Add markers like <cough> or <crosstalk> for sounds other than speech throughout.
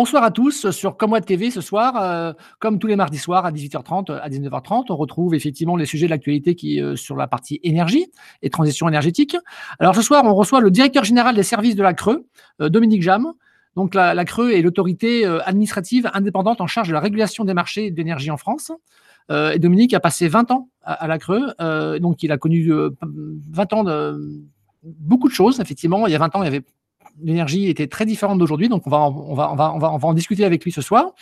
bonsoir à tous sur Comweb TV ce soir. Euh, comme tous les mardis soirs à 18h30, à 19h30, on retrouve effectivement les sujets de l'actualité qui euh, sur la partie énergie et transition énergétique. Alors ce soir, on reçoit le directeur général des services de la Creux, euh, Dominique Jam. Donc la, la Creux est l'autorité administrative indépendante en charge de la régulation des marchés d'énergie en France. et Dominique a passé 20 ans à, à la Creux, donc il a connu 20 ans de beaucoup de choses, effectivement. Il y a 20 ans, il y avait l'énergie était très différente d'aujourd'hui, donc on va, on, va, on, va, on, va, on va en discuter avec lui ce soir.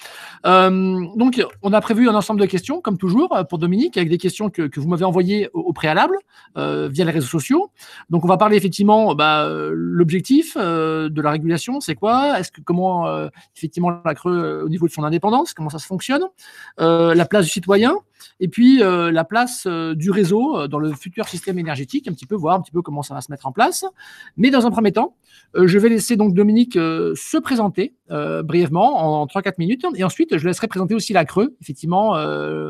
Euh, donc, on a prévu un ensemble de questions, comme toujours, pour Dominique, avec des questions que, que vous m'avez envoyées au, préalable euh, via les réseaux sociaux. Donc, on va parler effectivement bah, l'objectif euh, de la régulation, c'est quoi? Est-ce que comment euh, effectivement la Creux euh, au niveau de son indépendance, comment ça se fonctionne? La place du citoyen et puis la place du réseau dans le futur système énergétique, un petit peu voir un petit peu comment ça va se mettre en place. Mais dans un premier temps, je vais laisser donc Dominique se présenter brièvement en 3-4 minutes et ensuite je laisserai présenter aussi la Creux, effectivement,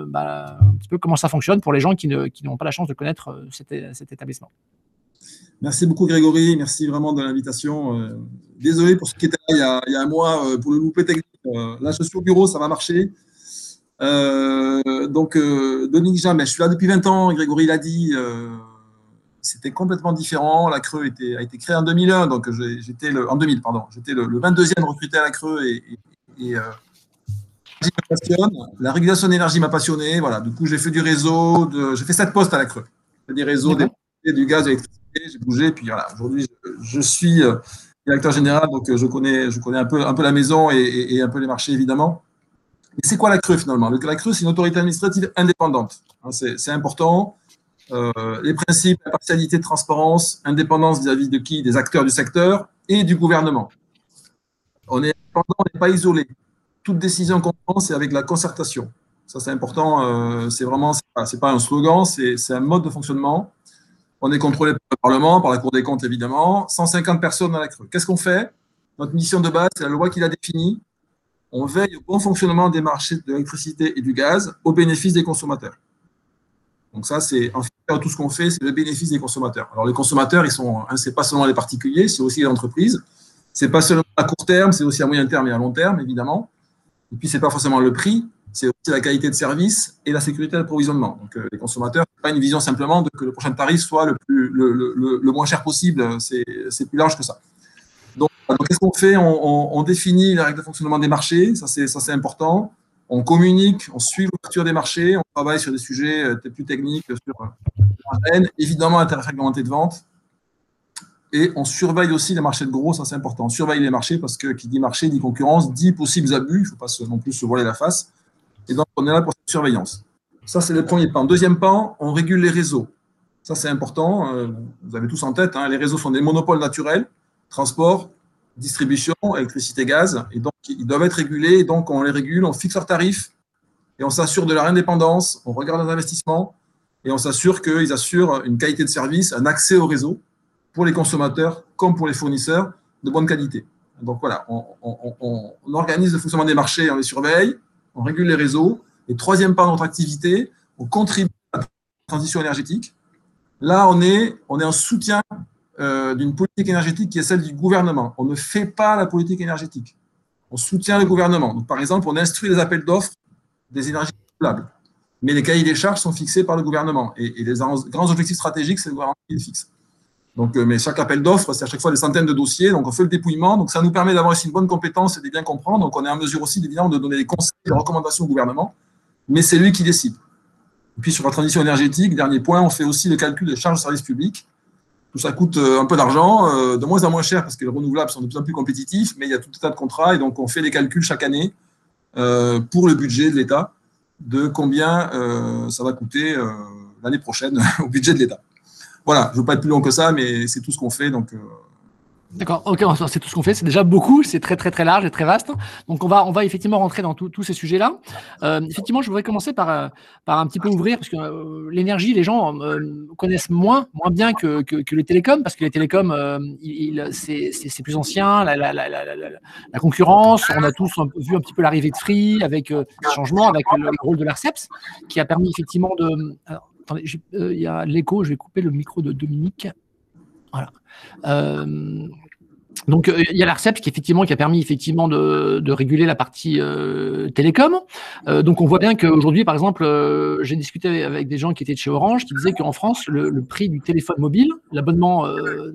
bah, un petit peu comment ça fonctionne pour les gens qui n'ont pas la chance de connaître cet, établissement. Merci beaucoup Grégory, merci vraiment de l'invitation. désolé pour ceux qui étaient là il y a, il y a un mois pour le loupé technique. là, je suis au bureau, ça va marcher. Euh, donc, euh, Dominique Jamais, je suis là depuis 20 ans, Grégory l'a dit, euh, c'était complètement différent. La Creux était, a été créée en 2001, donc j'étais en 2000, pardon, j'étais le, 22e recruté à la Creux et, et, et la régulation d'énergie m'a passionné. Voilà, du coup, j'ai fait du réseau, j'ai fait sept postes à la Creux. Des réseaux, des, du gaz, de l'électricité, j'ai bougé. Puis voilà, aujourd'hui, je, suis directeur général, donc je connais, je connais un peu, un peu la maison et, et un peu les marchés, évidemment. Et c'est quoi la Creux finalement? La Creux, c'est une autorité administrative indépendante. Hein, c'est important. Euh, les principes, impartialité, transparence, indépendance vis-à-vis de qui? Des acteurs du secteur et du gouvernement. On est indépendant, on n'est pas isolé. Toute décision qu'on prend, c'est avec la concertation. Ça, c'est important. Euh, c'est vraiment, pas, un slogan, c'est un mode de fonctionnement. On est contrôlé par le Parlement, par la Cour des comptes évidemment. 150 personnes dans la Creux. Qu'est-ce qu'on fait? Notre mission de base, c'est la loi qui l'a définie on veille au bon fonctionnement des marchés de l'électricité et du gaz au bénéfice des consommateurs. Donc ça, c'est en fait tout ce qu'on fait, c'est le bénéfice des consommateurs. Alors les consommateurs, ils sont, hein, c'est pas seulement les particuliers, c'est aussi les entreprises. C'est pas seulement à court terme, c'est aussi à moyen terme et à long terme, évidemment. Et puis c'est pas forcément le prix, c'est aussi la qualité de service et la sécurité d'approvisionnement. Donc euh, les consommateurs, pas une vision simplement de que le prochain tarif soit le moins cher possible. C'est plus large que ça. Donc, qu'est-ce qu'on fait on, définit les règles de fonctionnement des marchés, ça c'est important. On communique, on suit l'ouverture des marchés, on travaille sur des sujets euh, plus techniques, sur euh, évidemment intérêt réglementé de vente. Et on surveille aussi les marchés de gros, ça c'est important. On surveille les marchés parce que qui dit marché dit concurrence, dit possibles abus, il ne faut pas non plus se voiler la face. Et donc on est là pour cette surveillance. Ça c'est le premier pan. Deuxième pan, on régule les réseaux. Ça c'est important, euh, vous avez tous en tête, hein, les réseaux sont des monopoles naturels transport, distribution, électricité, gaz, et donc ils doivent être régulés, et donc on les régule, on fixe leurs tarifs, et on s'assure de leur indépendance, on regarde leurs investissements, et on s'assure qu'ils assurent une qualité de service, un accès au réseau pour les consommateurs comme pour les fournisseurs de bonne qualité. Donc voilà, on, organise le fonctionnement des marchés, on les surveille, on régule les réseaux, et troisième part de notre activité, on contribue à la transition énergétique. Là, on est, on est en soutien euh, d'une politique énergétique qui est celle du gouvernement. On ne fait pas la politique énergétique. On soutient le gouvernement. Donc, par exemple, on instruit les appels d'offres des énergies renouvelables. Mais les cahiers des charges sont fixés par le gouvernement. Et, les grands objectifs stratégiques, c'est le gouvernement qui les fixe. Donc, euh, mais chaque appel d'offres, c'est à chaque fois des centaines de dossiers. Donc, on fait le dépouillement. Donc, ça nous permet d'avoir aussi une bonne compétence et de bien comprendre. Donc, on est en mesure aussi, évidemment, de donner des conseils, des recommandations au gouvernement. Mais c'est lui qui décide. Et puis, sur la transition énergétique, dernier point, on fait aussi le calcul des charges de service public tout ça coûte euh, un peu d'argent, euh, de moins en moins cher parce que les renouvelables sont de plus en plus compétitifs, mais il y a tout un tas de contrats et donc on fait des calculs chaque année euh, pour le budget de l'État de combien ça va coûter l'année prochaine <laughs> au budget de l'État. Voilà, je ne veux pas être plus long que ça, mais c'est tout ce qu'on fait. Donc, D'accord, ok, c'est tout ce qu'on fait, c'est déjà beaucoup, c'est très très très large et très vaste. Donc on va on va effectivement rentrer dans tous ces sujets-là. Euh, effectivement, je voudrais commencer par euh, par un petit peu ouvrir parce que euh, l'énergie, les gens connaissent moins moins bien que, que, les télécoms parce que les télécoms, il, c'est plus ancien, la, concurrence. On a tous vu un petit peu l'arrivée de Free avec le changement, avec le, rôle de l'Arceps qui a permis effectivement de. attendez, il y a l'écho, je vais couper le micro de Dominique. Voilà. Euh, donc euh, il y a l'ARCEP qui effectivement qui a permis effectivement de, de réguler la partie euh, télécom. Euh, donc on voit bien qu'aujourd'hui, par exemple, j'ai discuté avec des gens qui étaient de chez Orange qui disaient qu'en France, le, le, prix du téléphone mobile, l'abonnement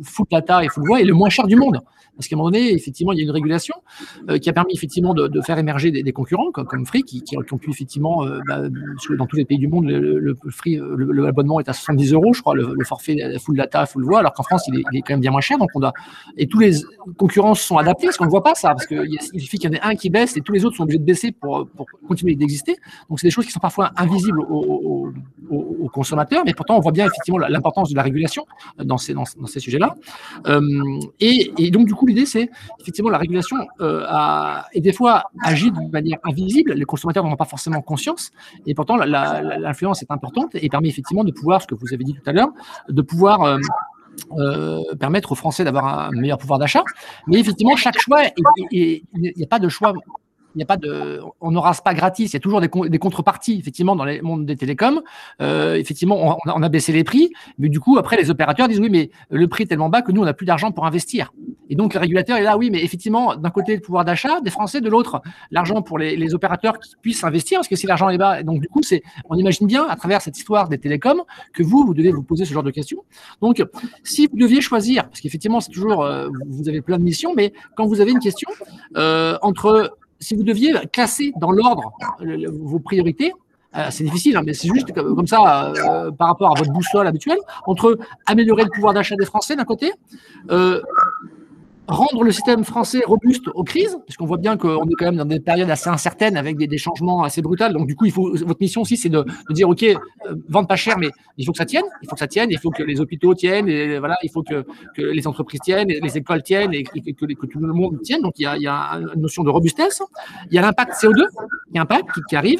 full data et full voix est le moins cher du monde. Parce qu'à un moment donné, effectivement, il y a une régulation qui a permis effectivement de, de faire émerger des, des concurrents comme, comme, Free qui, qui, ont pu effectivement, bah, dans tous les pays du monde, le, le Free, l'abonnement est à 70 euros, je crois, le, forfait full data, full voix, alors qu'en France, il est, il est, quand même bien moins cher. Donc on doit et tous les concurrences sont adaptées, parce qu'on ne voit pas ça, parce qu'il suffit qu'il y en ait un qui baisse et tous les autres sont obligés de baisser pour, pour continuer d'exister. Donc, c'est des choses qui sont parfois invisibles aux, consommateurs, mais pourtant, on voit bien effectivement l'importance de la régulation dans ces, dans, ces sujets-là. Euh, et, donc, du coup, l'idée, c'est effectivement la régulation euh, a, et des fois agit de manière invisible, les consommateurs n'en ont pas forcément conscience, et pourtant, l'influence est importante et permet effectivement de pouvoir, ce que vous avez dit tout à l'heure, de pouvoir euh, euh, permettre aux Français d'avoir un meilleur pouvoir d'achat. Mais effectivement, chaque choix, il n'y a pas de choix il n'y a pas de, on rase pas gratis. Il y a toujours des, contreparties, effectivement, dans le monde des télécoms. Euh, effectivement, on, a baissé les prix, mais du coup, après, les opérateurs disent oui, mais le prix est tellement bas que nous, on n'a plus d'argent pour investir. Et donc, le régulateur est là, oui, mais effectivement, d'un côté, le pouvoir d'achat des Français, de l'autre, l'argent pour les, les, opérateurs qui puissent investir, parce que si l'argent est bas, donc du coup, c'est, on imagine bien, à travers cette histoire des télécoms, que vous, vous devez vous poser ce genre de questions. Donc, si vous deviez choisir, parce qu'effectivement, c'est toujours, euh, vous avez plein de missions, mais quand vous avez une question euh, entre si vous deviez classer dans l'ordre vos priorités, euh, c'est difficile, hein, mais c'est juste comme ça euh, par rapport à votre boussole habituelle, entre améliorer le pouvoir d'achat des Français d'un côté, euh, rendre le système français robuste aux crises, parce qu'on voit bien qu'on est quand même dans des périodes assez incertaines avec des, changements assez brutaux. Donc du coup, votre mission aussi, c'est de, dire ok, euh, vendre pas cher, mais il faut que ça tienne, il faut que ça tienne, il faut que les hôpitaux tiennent, voilà, il faut que, les entreprises tiennent, les écoles tiennent, et, que, tout le monde tienne. Donc il y, a, une notion de robustesse. Il y a l'impact CO2 qui impact, qui, arrive,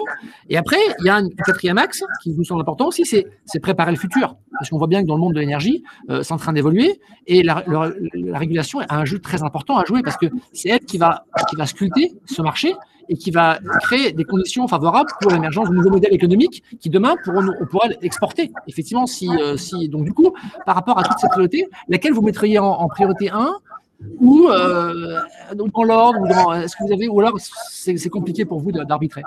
et après il y a un quatrième axe qui nous semble important aussi, c'est préparer le futur, parce qu'on voit bien que dans le monde de l'énergie, euh, c'est en train d'évoluer, et la, la, la régulation a un jeu très important à jouer parce que c'est elle qui va, qui va sculpter ce marché et qui va créer des conditions favorables pour l'émergence de nouveaux modèles économiques qui demain pourront, on pourra exporter. Effectivement, si, euh, si donc du coup, par rapport à toutes ces priorités, laquelle vous mettriez en, priorité 1 ou euh, dans l'ordre, est-ce que vous avez, ou alors c'est compliqué pour vous d'arbitrer?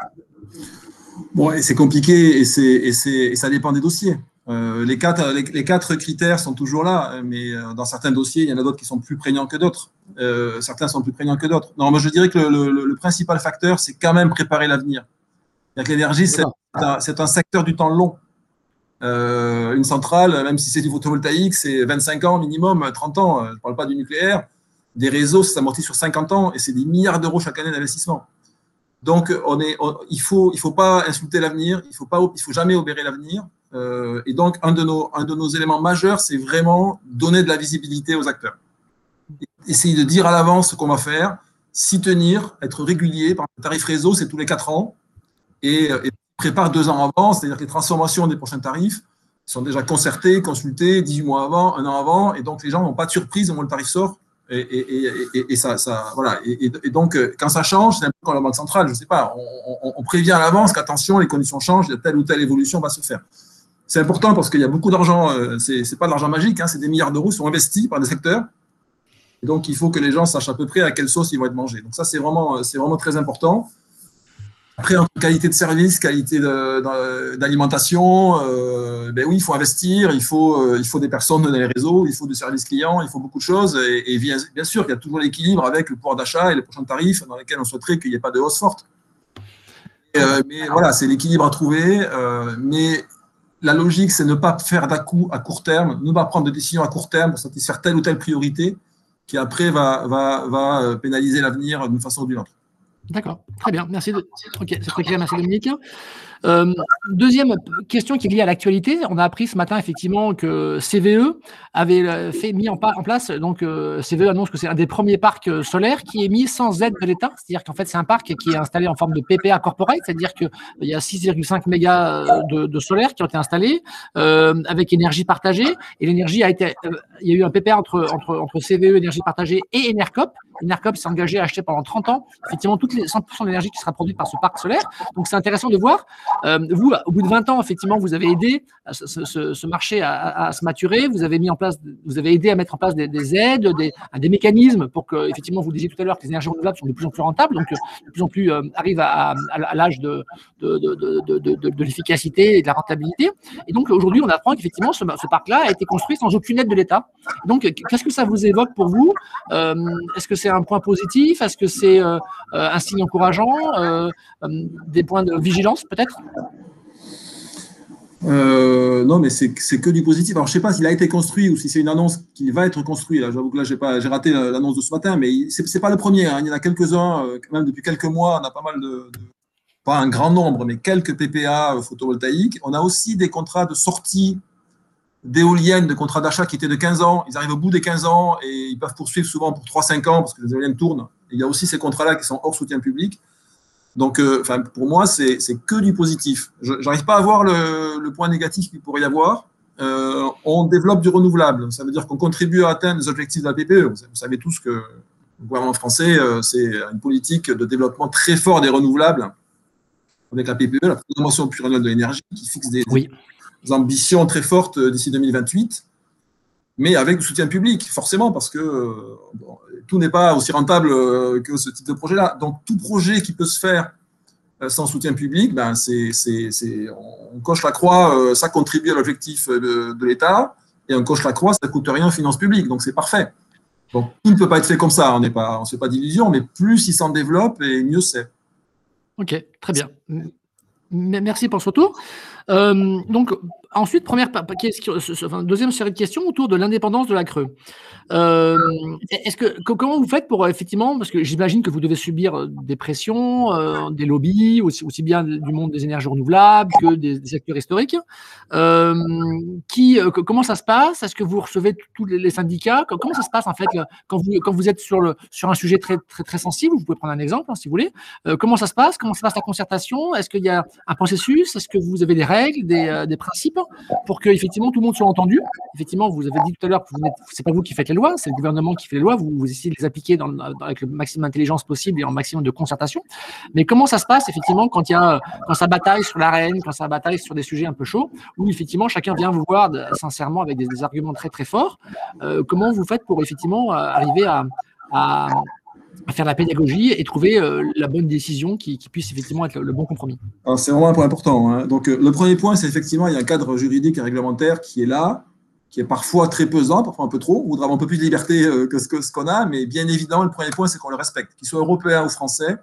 Bon, c'est compliqué et, et, et ça dépend des dossiers. Euh, les, quatre, les, quatre critères sont toujours là, mais euh, dans certains dossiers, il y en a d'autres qui sont plus prégnants que d'autres. Euh, certains sont plus prégnants que d'autres. Non, moi je dirais que le, le, le principal facteur, c'est quand même préparer l'avenir. L'énergie, c'est un, un, secteur du temps long. Euh, une centrale, même si c'est du photovoltaïque, c'est 25 ans minimum, 30 ans. Je ne parle pas du nucléaire. Des réseaux, ça s'amortit sur 50 ans et c'est des milliards d'euros chaque année d'investissement. Donc, on est, il ne faut, il faut pas insulter l'avenir, il ne faut, pas, il faut jamais obérer l'avenir. Euh, et donc, un de, nos, un de nos éléments majeurs, c'est vraiment donner de la visibilité aux acteurs. Essayer de dire à l'avance ce qu'on va faire, s'y tenir, être régulier. Par le tarif réseau, c'est tous les quatre ans. Et, et prépare deux ans avant, c'est-à-dire que les transformations des prochains tarifs sont déjà concertées, consultées 18 mois avant, un an avant. Et donc, les gens n'ont pas de surprise au moment où le tarif sort. Et, ça, voilà. Et, donc, quand ça change, c'est un peu comme la Banque centrale, je ne sais pas, on, on prévient à l'avance qu'attention, les conditions changent, telle ou telle évolution va se faire. C'est important parce qu'il y a beaucoup d'argent, euh, c'est n'est pas de l'argent magique, hein, c'est des milliards d'euros qui sont investis par des secteurs. Et donc, il faut que les gens sachent à peu près à quelle sauce ils vont être mangés. Donc, ça, c'est vraiment, vraiment très important. Après, en qualité de service, qualité d'alimentation, euh, ben oui, il faut investir, il faut, euh, il faut des personnes dans les réseaux, il faut du service client, il faut beaucoup de choses. Et, bien, sûr, il y a toujours l'équilibre avec le pouvoir d'achat et les prochains tarifs dans lesquels on souhaiterait qu'il n'y ait pas de hausse forte. Euh, mais voilà, c'est l'équilibre à trouver. Euh, mais la logique, c'est ne pas faire d'à-coup à court terme, ne pas prendre de décisions à court terme pour satisfaire telle ou telle priorité qui après va, va, va euh, pénaliser l'avenir d'une façon ou d'une autre. D'accord, très bien, merci. De... Ok, c'est très merci Dominique. Euh, deuxième question qui est liée à l'actualité. On a appris ce matin effectivement que CVE avait euh, fait, mis en, en place, donc euh, CVE annonce que c'est un des premiers parcs euh, solaires qui est mis sans aide de l'État. C'est-à-dire qu'en fait, c'est un parc qui est installé en forme de PPA corporate, c'est-à-dire qu'il y a 6,5 mégas de, solaire qui ont été installés euh, avec énergie partagée. Et l'énergie a été, il y a eu un PPA entre, entre, entre CVE, énergie partagée et Enercop. Enercop s'est engagé à acheter pendant 30 ans effectivement toutes les 100% de l'énergie qui sera produite par ce parc solaire. Donc c'est intéressant de voir vous, au bout de 20 ans, effectivement, vous avez aidé ce, marché à, se maturer. Vous avez mis en place, vous avez aidé à mettre en place des, aides, des, des, mécanismes pour que, effectivement, vous disiez tout à l'heure que les énergies renouvelables sont de plus en plus rentables, donc de plus en plus arrivent à, l'âge de, l'efficacité et de la rentabilité. Et donc aujourd'hui, on apprend qu'effectivement, ce, ce parc-là a été construit sans aucune aide de l'État. Donc, qu'est-ce que ça vous évoque pour vous? Est-ce que c'est un point positif? Est-ce que c'est un signe encourageant? Des points de vigilance peut-être? Euh, non, mais c'est que du positif. Alors, je ne sais pas s'il a été construit ou si c'est une annonce qui va être construite. J'avoue que là, j'ai raté l'annonce de ce matin, mais ce n'est pas le premier. Hein. Il y en a quelques-uns, euh, même, depuis quelques mois. On a pas mal de, Pas un grand nombre, mais quelques PPA photovoltaïques. On a aussi des contrats de sortie d'éoliennes, de contrats d'achat qui étaient de 15 ans. Ils arrivent au bout des 15 ans et ils peuvent poursuivre souvent pour 3-5 ans parce que les éoliennes tournent. il y a aussi ces contrats-là qui sont hors soutien public. Donc, euh, pour moi, c'est que du positif. Je n'arrive pas à voir le, point négatif qu'il pourrait y avoir. Euh, on développe du renouvelable. Ça veut dire qu'on contribue à atteindre les objectifs de la PPE. Vous savez tous que le gouvernement français, euh, c'est une politique de développement très fort des renouvelables avec la PPE, la programmation pluriannuelle de l'énergie, qui fixe des, ambitions très fortes d'ici 2028 mais avec du soutien public, forcément, parce que tout n'est pas aussi rentable euh, que ce type de projet-là. Donc, tout projet qui peut se faire euh, sans soutien public, ben c'est, on coche la croix, euh, ça contribue à l'objectif de, l'État, et on coche la croix, ça ne coûte rien aux finances publiques, donc c'est parfait. Donc, tout ne peut pas être fait comme ça, on ne se fait pas d'illusions, mais plus il s'en développe, et mieux c'est. Ok, très bien. Merci pour ce retour. donc, ensuite, première deuxième série de questions autour de l'indépendance de la Creux. Euh, est-ce que comment vous faites pour euh, effectivement parce que j'imagine que vous devez subir euh, des pressions, des lobbies aussi, bien du monde des énergies renouvelables que des, des secteurs historiques. comment ça se passe? Est-ce que vous recevez tous les, syndicats? Comment ça se passe en fait quand vous êtes sur un sujet très très sensible Vous pouvez prendre un exemple hein, si vous voulez. comment ça se passe? Comment se passe la concertation? Est-ce qu'il y a un processus? Est-ce que vous avez des règles, des principes? Pour que effectivement tout le monde soit entendu Effectivement, vous avez dit tout à l'heure que c'est pas vous qui faites les lois, c'est le gouvernement qui fait les lois, vous, essayez de les appliquer avec le maximum d'intelligence possible et en maximum de concertation. Mais comment ça se passe effectivement quand ça bataille sur l'arène, quand ça bataille sur des sujets un peu chauds, où effectivement chacun vient vous voir sincèrement avec des, arguments très très forts. Euh, comment vous faites pour effectivement euh, arriver à, faire la pédagogie et trouver euh, la bonne décision qui, puisse effectivement être le, bon compromis C'est vraiment un point important. Hein. Donc, le premier point, c'est effectivement, il y a un cadre juridique et réglementaire qui est là, qui est parfois très pesant, parfois un peu trop. On voudrait avoir un peu plus de liberté euh, que ce qu'on a, mais bien évidemment, le premier point, c'est qu'on le respecte. Qu'il soit européen ou français,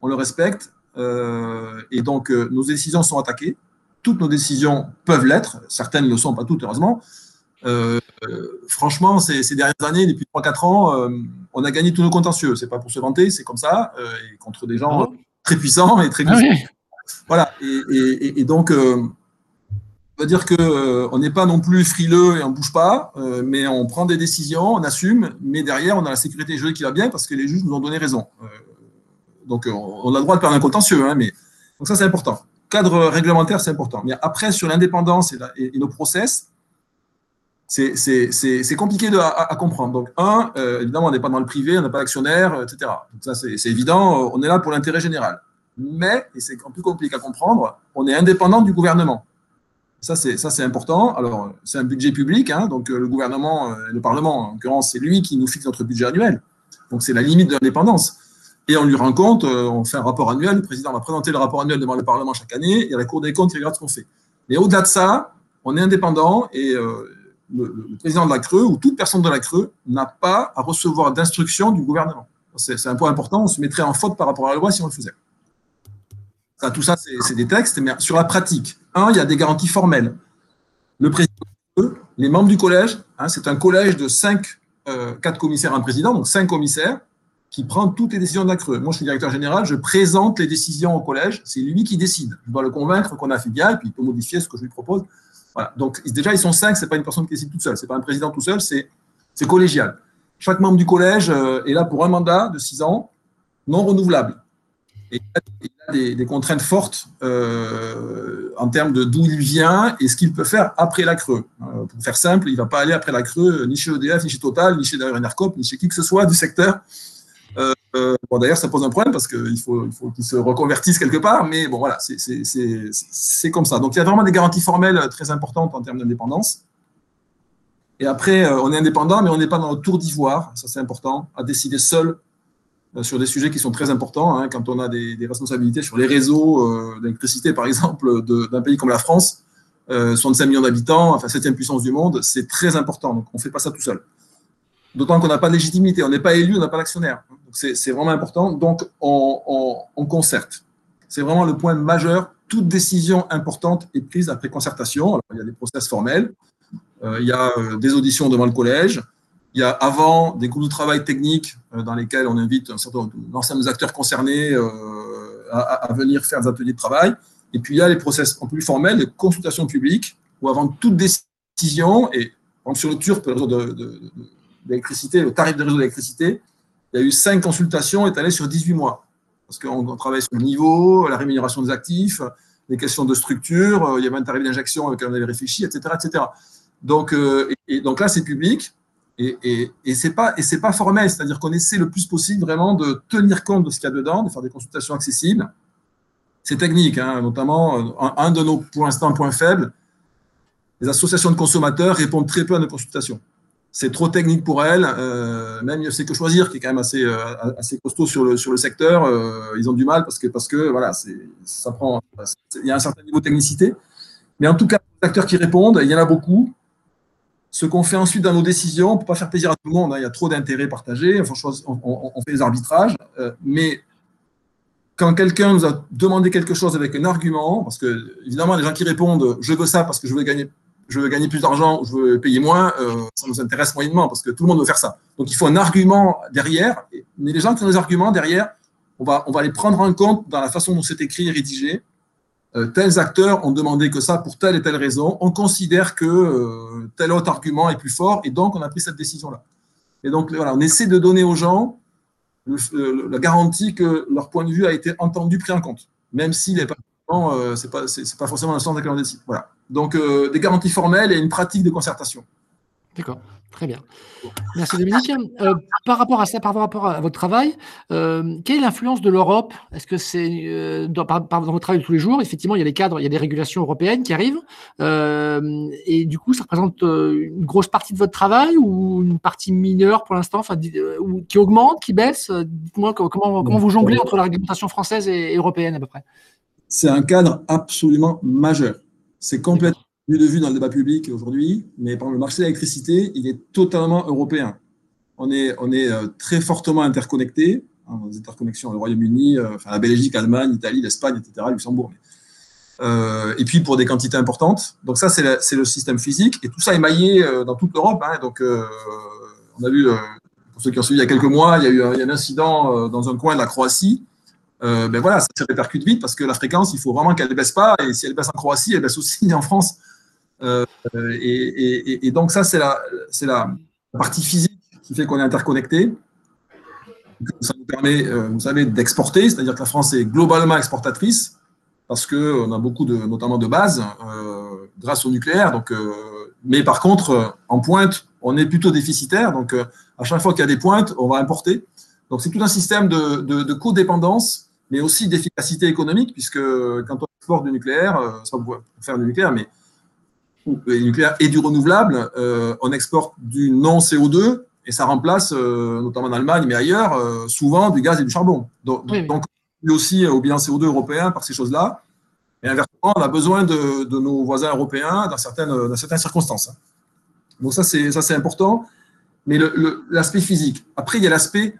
on le respecte. Euh, et donc, euh, nos décisions sont attaquées. Toutes nos décisions peuvent l'être. Certaines ne le sont, pas toutes, heureusement. franchement, ces, dernières années, depuis 3-4 ans, on a gagné tous nos contentieux. C'est pas pour se vanter, c'est comme ça, et contre des gens ah très puissants et très ah Voilà. Et, et donc, veut dire qu'on euh, n'est pas non plus frileux et on ne bouge pas, euh, mais on prend des décisions, on assume, mais derrière, on a la sécurité juridique qui va bien parce que les juges nous ont donné raison. Euh, donc, on a le droit de perdre un contentieux, hein, mais donc ça, c'est important. Cadre réglementaire, c'est important. Mais après, sur l'indépendance et, nos process, c'est compliqué à, comprendre. Donc, un, évidemment, on n'est pas dans le privé, on n'est pas d'actionnaire, etc. Donc, ça, c'est évident, on est là pour l'intérêt général. Mais, et c'est plus compliqué à comprendre, on est indépendant du gouvernement. Ça, c'est important. Alors, c'est un budget public, hein, donc euh, le gouvernement, euh, le Parlement, en l'occurrence, c'est lui qui nous fixe notre budget annuel. Donc, c'est la limite de l'indépendance. Et on lui rend compte, euh, on fait un rapport annuel, le président va présenter le rapport annuel devant le Parlement chaque année, et à la Cour des comptes qui regarde ce qu'on fait. Mais au-delà de ça, on est indépendant et le, président de la Creux ou toute personne de la Creux n'a pas à recevoir d'instructions du gouvernement. C'est un point important, on se mettrait en faute par rapport à la loi si on le faisait tout ça, c'est des textes, mais sur la pratique, un, il y a des garanties formelles. Le président, les membres du collège, hein, c'est un collège de cinq, euh, quatre commissaires, un président, donc cinq commissaires, qui prend toutes les décisions de la Creux. Moi, je suis directeur général, je présente les décisions au collège, c'est lui qui décide. Je dois le convaincre qu'on a fait bien, et puis il peut modifier ce que je lui propose. Donc, déjà, ils sont cinq, ce n'est pas une personne qui décide toute seule, ce n'est pas un président tout seul, c'est collégial. Chaque membre du collège euh, est là pour un mandat de six ans, non renouvelable. Et il a des, contraintes fortes euh, en termes de d'où il vient et ce qu'il peut faire après la Creux. Euh, pour faire simple, il ne va pas aller après la Creux ni chez EDF, ni chez Total, ni chez Enercop, ni chez qui que ce soit du secteur. Euh, D'ailleurs, ça pose un problème parce qu'il faut, il faut qu'ils se reconvertissent quelque part, mais bon, voilà, c'est comme ça. Donc, il y a vraiment des garanties formelles très importantes en termes d'indépendance. Et après, euh, on est indépendant, mais on n'est pas dans le tour d'ivoire, ça c'est important, à décider seul euh, sur des sujets qui sont très importants. Hein, quand on a des, responsabilités sur les réseaux d'électricité, par exemple, d'un pays comme la France, 65 millions d'habitants, enfin 7 puissance du monde, c'est très important. Donc, on ne fait pas ça tout seul. D'autant qu'on n'a pas de légitimité, on n'est pas élu, on n'a pas d'actionnaire. C'est vraiment important. Donc, on, concerte. C'est vraiment le point majeur. Toute décision importante est prise après concertation. il y a des process formels, euh, il y a euh, des auditions devant le collège, il y a avant des groupes de travail techniques euh, dans lesquels on invite un certain l'ensemble des acteurs concernés à, venir faire des ateliers de travail. Et puis, il y a les process en plus formels, les consultations publiques, où avant toute décision, et sur le TURP, le réseau de d'électricité, le tarif de réseau d'électricité, il y a eu cinq consultations étalées sur 18 mois. Parce qu'on travaille sur le niveau, la rémunération des actifs, les questions de structure, euh, il y avait un tarif d'injection avec lequel on avait réfléchi, etc. etc. Donc, euh, donc là, c'est public et, et, ce n'est pas, formel, c'est-à-dire qu'on essaie le plus possible vraiment de tenir compte de ce qu'il y a dedans, de faire des consultations accessibles. C'est technique, hein, notamment euh, un, de nos, pour l'instant, points faibles, les associations de consommateurs répondent très peu à nos consultations c'est trop technique pour elles. Euh, même c'est que choisir, qui est quand même assez, euh, assez costaud sur le, sur le secteur, euh, ils ont du mal parce que, parce que voilà, ça prend, il y a un certain niveau de technicité. Mais en tout cas, les acteurs qui répondent, il y en a beaucoup. Ce qu'on fait ensuite dans nos décisions, peut pas faire plaisir à tout le monde, hein, il y a trop d'intérêts partagés, on, on, fait des arbitrages, mais quand quelqu'un nous a demandé quelque chose avec un argument, parce que évidemment, les gens qui répondent je veux ça parce que je veux gagner je veux gagner plus d'argent, je veux payer moins, euh, ça nous intéresse moyennement parce que tout le monde veut faire ça. Donc il faut un argument derrière. Mais les gens qui ont des arguments derrière, on va, les prendre en compte dans la façon dont c'est écrit et rédigé. Euh, tels acteurs ont demandé que ça pour telle et telle raison. On considère que euh, tel autre argument est plus fort et donc on a pris cette décision-là. Et donc voilà, on essaie de donner aux gens la garantie que leur point de vue a été entendu, pris en compte, même s'il n'est pas, c'est pas forcément le sens dans lequel on décide. Voilà. Donc, euh, des garanties formelles et une pratique de concertation. D'accord, très bien. Merci Dominique. Euh, par rapport à ça, par rapport à votre travail, euh, quelle est l'influence de l'Europe? Est-ce que c'est dans, votre travail de tous les jours Effectivement, il y a des cadres, il y a des régulations européennes qui arrivent, et du coup, ça représente une grosse partie de votre travail ou une partie mineure pour l'instant, enfin, qui augmente, qui baisse? Dites-moi comment, comment, vous jonglez entre la réglementation française et européenne à peu près C'est un cadre absolument majeur. C'est complètement de vue dans le débat public aujourd'hui, mais par le marché de l'électricité, il est totalement européen. On est, on est euh, très fortement interconnectés, hein, les interconnexions, le Royaume-Uni, euh, enfin, la Belgique, l'Allemagne, l'Italie, l'Espagne, etc., Luxembourg. Euh, et puis pour des quantités importantes. Donc ça, c'est le système physique. Et tout ça est maillé dans toute l'Europe. Hein. donc on a vu, pour ceux qui ont suivi il y a quelques mois, il y a eu un, un incident dans un coin de la Croatie euh, ben voilà, ça se répercute vite parce que la fréquence, il faut vraiment qu'elle ne baisse pas. Et si elle baisse en Croatie, elle baisse aussi <laughs> en France. Euh, et, donc ça, c'est la, la, partie physique qui fait qu'on est interconnecté. Ça nous permet, euh, vous savez, d'exporter, c'est-à-dire que la France est globalement exportatrice parce qu'on a beaucoup de, notamment de bases grâce au nucléaire. Donc, mais par contre, en pointe, on est plutôt déficitaire. Donc, à chaque fois qu'il y a des pointes, on va importer. Donc, c'est tout un système de, de, de codépendance mais aussi d'efficacité économique, puisque quand on exporte du nucléaire, euh, ça pour faire du nucléaire, mais du nucléaire et du renouvelable, euh, on exporte du non-CO2 et ça remplace, euh, notamment en Allemagne, mais ailleurs, souvent du gaz et du charbon. Donc, donc on aussi au bilan CO2 européen par ces choses-là. Et inversement, on a besoin de, de nos voisins européens dans certaines, dans certaines circonstances. Donc ça, c'est important. Mais l'aspect physique. Après, il y a l'aspect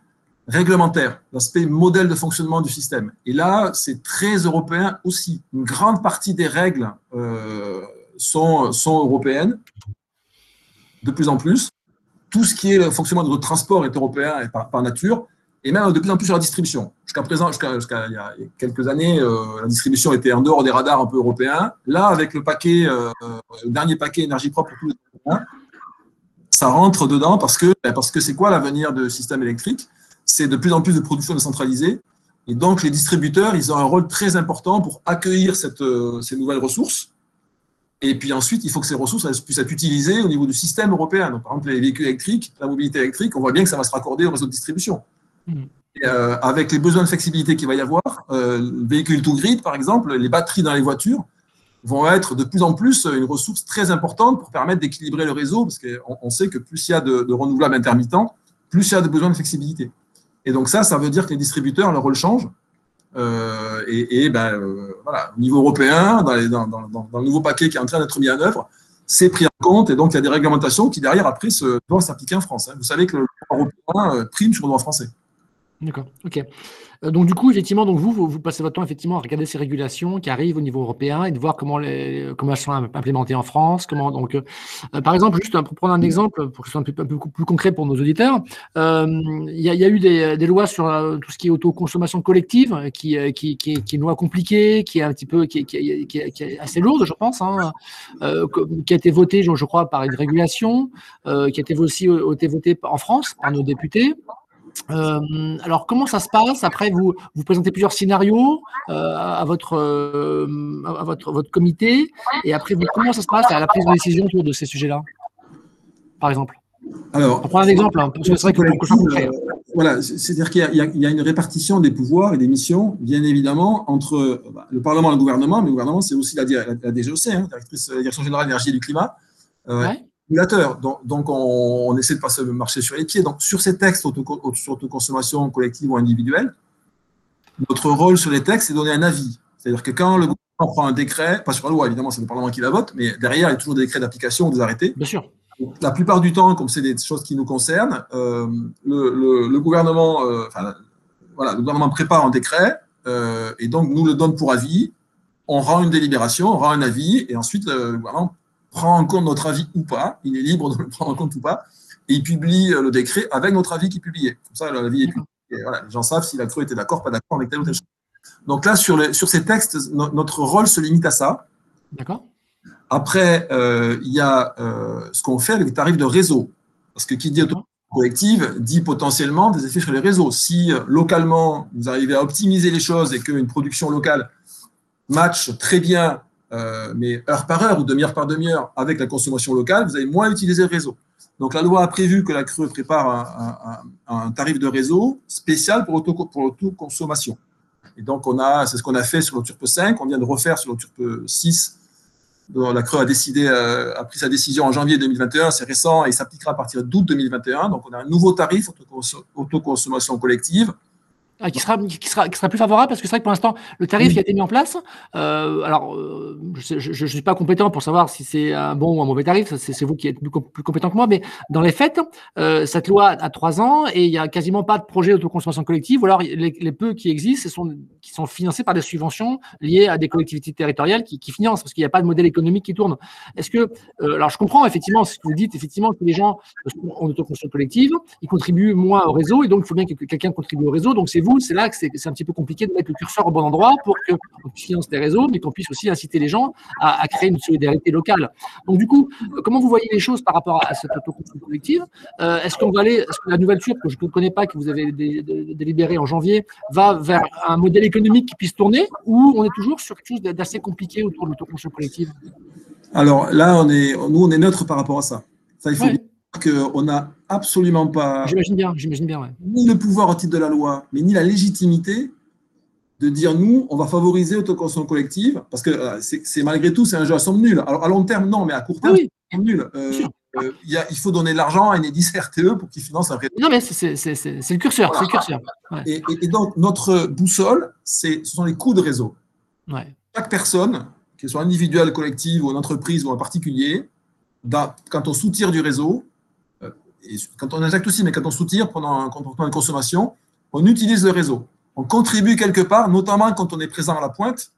réglementaire, l'aspect modèle de fonctionnement du système. Et là, c'est très européen aussi. Une grande partie des règles euh, sont, européennes, de plus en plus. Tout ce qui est le fonctionnement de notre transport est européen par, nature, et même de plus en plus sur la distribution. Jusqu'à présent, jusqu'à il y a quelques années, euh, la distribution était en dehors des radars un peu européens. Là, avec le paquet, euh, dernier paquet énergie propre pour tous les ça rentre dedans parce que parce que c'est quoi l'avenir du système électrique? C'est de plus en plus de production décentralisée. Et donc, les distributeurs, ils ont un rôle très important pour accueillir cette, euh, ces nouvelles ressources. Et puis ensuite, il faut que ces ressources puissent être utilisées au niveau du système européen. Donc, par exemple, les véhicules électriques, la mobilité électrique, on voit bien que ça va se raccorder au réseau de distribution. Mmh. avec les besoins de flexibilité qu'il va y avoir, véhicule to grid, par exemple, les batteries dans les voitures vont être de plus en plus une ressource très importante pour permettre d'équilibrer le réseau, parce qu'on sait que plus il y a de, de renouvelables intermittents, plus il y a de besoins de flexibilité. Et donc ça, ça veut dire que les distributeurs, leur rôle change. Euh, et, ben, euh, voilà, au niveau européen, dans, le nouveau paquet qui est en train d'être mis en œuvre, c'est pris en compte. Et donc, il y a des réglementations qui, derrière, après, se, doivent s'appliquer en France. Hein. Vous savez que le droit européen euh, prime sur le droit français. D'accord, ok. Euh, donc du coup, effectivement, donc vous, vous, passez votre temps effectivement à regarder ces régulations qui arrivent au niveau européen et de voir comment, les, comment elles sont implémentées en France. Comment donc, euh, euh, par exemple, juste pour prendre un exemple pour que ce soit un peu, plus concret pour nos auditeurs, il y, a eu des, lois sur tout ce qui est autoconsommation collective, qui, qui, qui, est une loi compliquée, qui est un petit peu, qui, est assez lourde, je pense, hein, qui a été votée, je, je, crois, par une régulation, qui a été aussi été votée en France par nos députés. Euh, alors, comment ça se passe Après, vous, vous présentez plusieurs scénarios euh, à, votre, euh, à votre, votre comité. Et après, vous, comment ça se passe à la prise de décision autour de ces sujets-là, par exemple? Alors, On prend un exemple, hein, parce que c'est vrai que, Voilà, c'est-à-dire qu'il y, y, a une répartition des pouvoirs et des missions, bien évidemment, entre bah, le Parlement et le gouvernement. Mais le gouvernement, c'est aussi la, la, la DGOC, hein, la Direction Générale de l'Énergie et du Climat. Ouais. Donc, donc on, essaie de passer le marché sur les pieds. Donc, sur ces textes sur autoconsommation collective ou individuelle, notre rôle sur les textes, c'est de donner un avis. C'est-à-dire que quand le gouvernement prend un décret, pas sur la loi, évidemment, c'est le Parlement qui la vote, mais derrière, il y a toujours des décrets d'application ou des arrêtés. Bien sûr. La plupart du temps, comme c'est des choses qui nous concernent, euh, le, le, gouvernement, euh, enfin, voilà, le gouvernement prépare un décret euh, et donc nous le donne pour avis. On rend une délibération, on rend un avis et ensuite le gouvernement prend en compte notre avis ou pas, il est libre de le prendre en compte ou pas, et il publie euh, le décret avec notre avis qui est publié. Comme ça, l'avis est publié. voilà, les gens savent si la CRE était d'accord, pas d'accord avec telle ou telle chose. Donc là, sur, les, sur ces textes, notre rôle se limite à ça. D'accord. Après, euh, il y a euh, ce qu'on fait avec les tarifs de réseau. Parce que qui dit collective dit potentiellement des effets sur les réseaux. Si localement, vous arrivez à optimiser les choses et qu'une production locale match très bien euh, mais heure par heure ou demi-heure par demi-heure avec la consommation locale, vous allez moins utiliser le réseau. Donc la loi a prévu que la Creux prépare un, tarif de réseau spécial pour l'autoconsommation. Et donc c'est ce qu'on a fait sur l'Auturpe 5, on vient de refaire sur l'Auturpe 6. Dont la Creux a euh, a pris sa décision en janvier 2021, c'est récent et s'appliquera à partir d'août 2021. Donc on a un nouveau tarif autoconsommation collective ah, qui, sera, qui, sera, qui sera plus favorable parce que c'est vrai que pour l'instant, le tarif qui a été mis en place, euh, alors euh, je ne suis pas compétent pour savoir si c'est un bon ou un mauvais tarif, c'est vous qui êtes plus, plus, compétent que moi, mais dans les faits, euh, cette loi a trois ans et il n'y a quasiment pas de projet d'autoconsommation collective, ou alors les, les, peu qui existent sont, qui sont financés par des subventions liées à des collectivités territoriales qui, qui financent parce qu'il n'y a pas de modèle économique qui tourne. Est-ce que, alors je comprends effectivement ce que vous dites, effectivement que les gens ont autoconsommation collective, ils contribuent moins au réseau et donc il faut bien que quelqu'un contribue au réseau, donc c'est vous c'est là que c'est un petit peu compliqué de mettre le curseur au bon endroit pour qu'on puisse financer des réseaux, mais qu'on puisse aussi inciter les gens à, créer une solidarité locale. Donc, du coup, comment vous voyez les choses par rapport à cette autoconstruction collective? Euh, Est-ce qu'on va aller, est-ce que la nouvelle turque, que je ne connais pas, que vous avez délibéré en janvier, va vers un modèle économique qui puisse tourner ou on est toujours sur quelque chose d'assez compliqué autour de l'autoconstruction collective? Alors là, on est, nous, on est neutre par rapport à ça. Ça, il faut qu'on n'a absolument pas. J'imagine bien, j'imagine bien. Ni le pouvoir au titre de la loi, mais ni la légitimité de dire nous, on va favoriser l'autoconsommation collective, parce que euh, c'est malgré tout, c'est un jeu à somme nulle. Alors à long terme, non, mais à court terme, c'est nul. Euh, euh, il faut donner de l'argent à Enedis RTE pour qu'ils financent un réseau. Non, mais c'est le curseur. Le curseur. Et, et, donc, notre boussole, ce sont les coûts de réseau. Ouais. Chaque personne, qu'elle soit individuelle, collective, ou une entreprise, ou un particulier, quand on soutire du réseau, quand on injecte aussi, mais quand on soutire pendant un comportement de consommation, on utilise le réseau. On contribue quelque part, notamment quand on est présent à la pointe,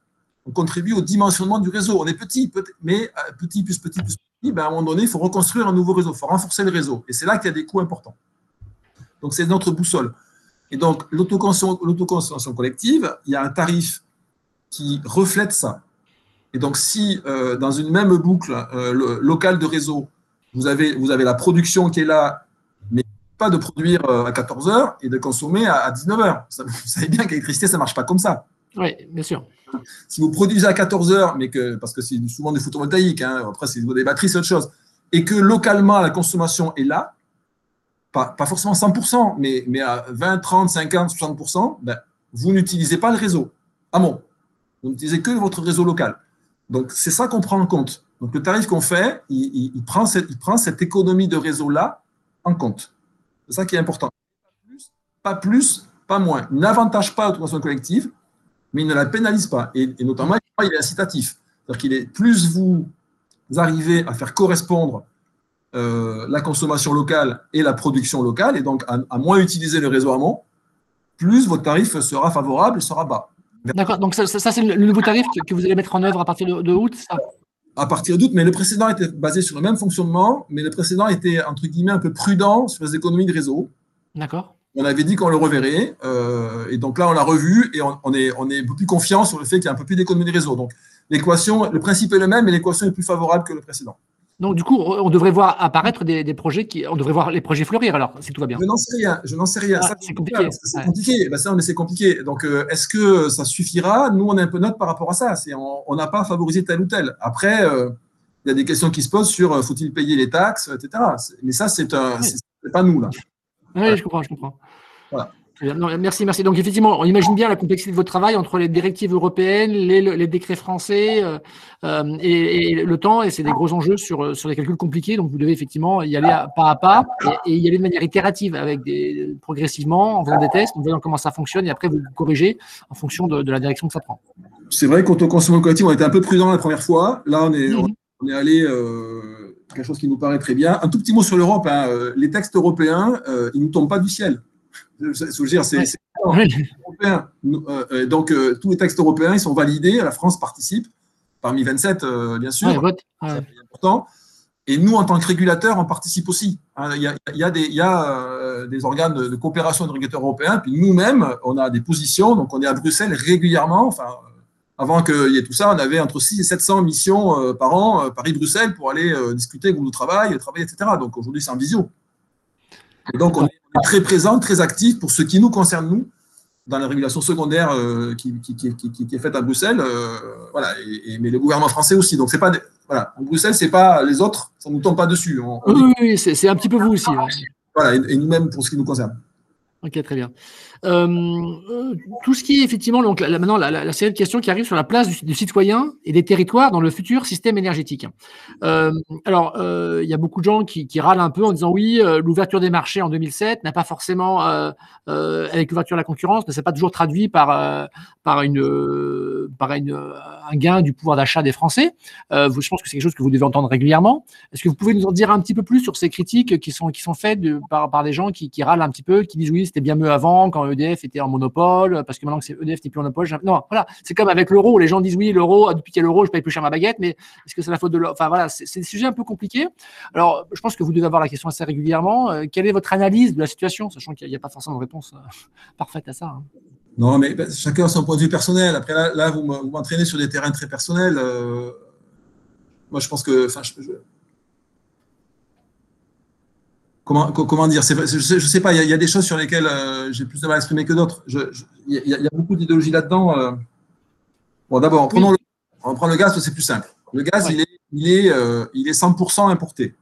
on contribue au dimensionnement du réseau. On est petit, mais euh, petit plus petit plus petit, ben à un moment donné, il faut reconstruire un nouveau réseau, il faut renforcer le réseau. Et c'est là qu'il y a des coûts importants. Donc c'est notre boussole. Et donc l'autoconsommation collective, il y a un tarif qui reflète ça. Et donc si euh, dans une même boucle euh, locale de réseau, vous avez, vous avez la production qui est là, mais pas de produire euh, à 14 heures et de consommer à 19 heures. Vous savez bien que l'électricité, ça ne marche pas comme ça. Oui, bien sûr. Si vous produisez à 14 heures, mais que, parce que c'est souvent du photovoltaïque, hein, après c'est des batteries, c'est autre chose, et que localement la consommation est là, pas, forcément 100%, mais, mais à 20, 30, 50, 60%, ben, vous n'utilisez pas le réseau. Ah bon, vous n'utilisez que votre réseau local. Donc, c'est ça qu'on prend en compte. Donc, le tarif qu'on fait, il, prend cette, économie de réseau-là en compte. C'est ça qui est important. Pas plus, pas moins. Il n'avantage pas l'automatisation collective, mais il ne la pénalise pas. Et, notamment, il est incitatif. C'est-à-dire qu'il est plus vous arrivez à faire correspondre euh, la consommation locale et la production locale, et donc à, moins utiliser le réseau amont, plus votre tarif sera favorable et sera bas. D'accord, donc ça, c'est le nouveau tarif que vous allez mettre en œuvre à partir de, août, à partir d'août, mais le précédent était basé sur le même fonctionnement, mais le précédent était, entre guillemets, un peu prudent sur les économies de réseau. D'accord. On avait dit qu'on le reverrait, euh, et donc là, on l'a revu, et on, est, on est un peu plus confiant sur le fait qu'il y a un peu plus d'économies de réseau. Donc, l'équation, le principe est le même, mais l'équation est plus favorable que le précédent. Donc, du coup, on devrait voir apparaître des, projets qui. On devrait voir les projets fleurir, alors, si tout va bien. Je n'en sais rien. Je n'en sais rien. Ah, c'est compliqué. C'est compliqué. Ben, ça, c'est compliqué. Donc, euh, est-ce que ça suffira? Nous, on est un peu neutre par rapport à ça. On n'a pas favorisé tel ou tel. Après, euh, il y a des questions qui se posent sur euh, faut-il payer les taxes, etc. Mais ça, c'est pas nous, là. Oui, je comprends, je comprends. Voilà merci, merci. Donc effectivement, on imagine bien la complexité de votre travail entre les directives européennes, les, décrets français euh, euh, et, le temps, et c'est des gros enjeux sur, sur des calculs compliqués. Donc vous devez effectivement y aller pas à pas et, y aller de manière itérative, avec des progressivement en faisant des tests, en voyant comment ça fonctionne, et après vous corrigez en fonction de, la direction que ça prend. C'est vrai qu'au consommation collectif, on était un peu prudent la première fois. Là, on est, mhm. on, est allé euh, quelque chose qui nous paraît très bien. Un tout petit mot sur l'Europe. Hein, les textes européens, ils ne nous tombent pas du ciel c'est <laughs> européen. Euh, euh, donc, euh, tous les textes européens, ils sont validés. La France participe, parmi 27, bien sûr. c'est important. Et nous, en tant que régulateurs, on participe aussi. Hein, il y a, y a, des, y a des, organes de, coopération de régulateurs européens, puis nous-mêmes, on a des positions, donc on est à Bruxelles régulièrement. Enfin, avant qu'il y ait tout ça, on avait entre 6 et 700 missions par an, Paris-Bruxelles, pour aller discuter avec le travail, le travail, etc. Donc aujourd'hui, c'est en visio. Et donc, on est très présent, très actif pour ce qui nous concerne, nous, dans la régulation secondaire euh, qui, est faite à Bruxelles. Euh, voilà, et, mais le gouvernement français aussi. Donc, c'est pas. voilà, en Bruxelles, c'est pas les autres, ça ne nous tombe pas dessus. oui, oui, c'est un petit peu vous aussi. Voilà, et nous-mêmes pour ce qui nous concerne. Ok, très bien. Euh, euh, tout ce qui est effectivement, donc maintenant, la, série de questions qui arrive sur la place du, citoyen et des territoires dans le futur système énergétique. Euh, alors, il y a beaucoup de gens qui, râlent un peu en disant oui, l'ouverture des marchés en 2007 n'a pas forcément, avec l'ouverture de la concurrence, ne s'est pas toujours traduit par, par, une, par une, un gain du pouvoir d'achat des Français. je pense que c'est quelque chose que vous devez entendre régulièrement. Est-ce que vous pouvez nous en dire un petit peu plus sur ces critiques qui sont, qui sont faites par, par des gens qui, qui râlent un petit peu, qui disent oui, c'était bien mieux avant quand EDF était en monopole, parce que maintenant que c'est EDF n'est plus en monopole. Non, voilà, c'est comme avec l'euro. Les gens disent oui, l'euro, depuis qu'il y a l'euro, je paye plus cher ma baguette, mais est-ce que c'est la faute de l'euro Enfin voilà, c'est des sujets un peu compliqués. Alors, je pense que vous devez avoir la question assez régulièrement. Euh, quelle est votre analyse de la situation, sachant qu'il n'y a, pas forcément de réponse euh, <laughs> parfaite à ça hein. Non, mais ben, chacun son point de vue personnel. Après, là, vous m'entraînez sur des terrains très personnels. Euh, moi, je pense que, Comment, comment dire Je ne sais, pas, il y, a des choses sur lesquelles euh, j'ai plus de mal à exprimer que d'autres. Il y, a beaucoup d'idéologie là-dedans. Euh. Bon, d'abord, prenons le, on prend le gaz, c'est plus simple. Le gaz, il, est, il, est, euh, il est 100% importé.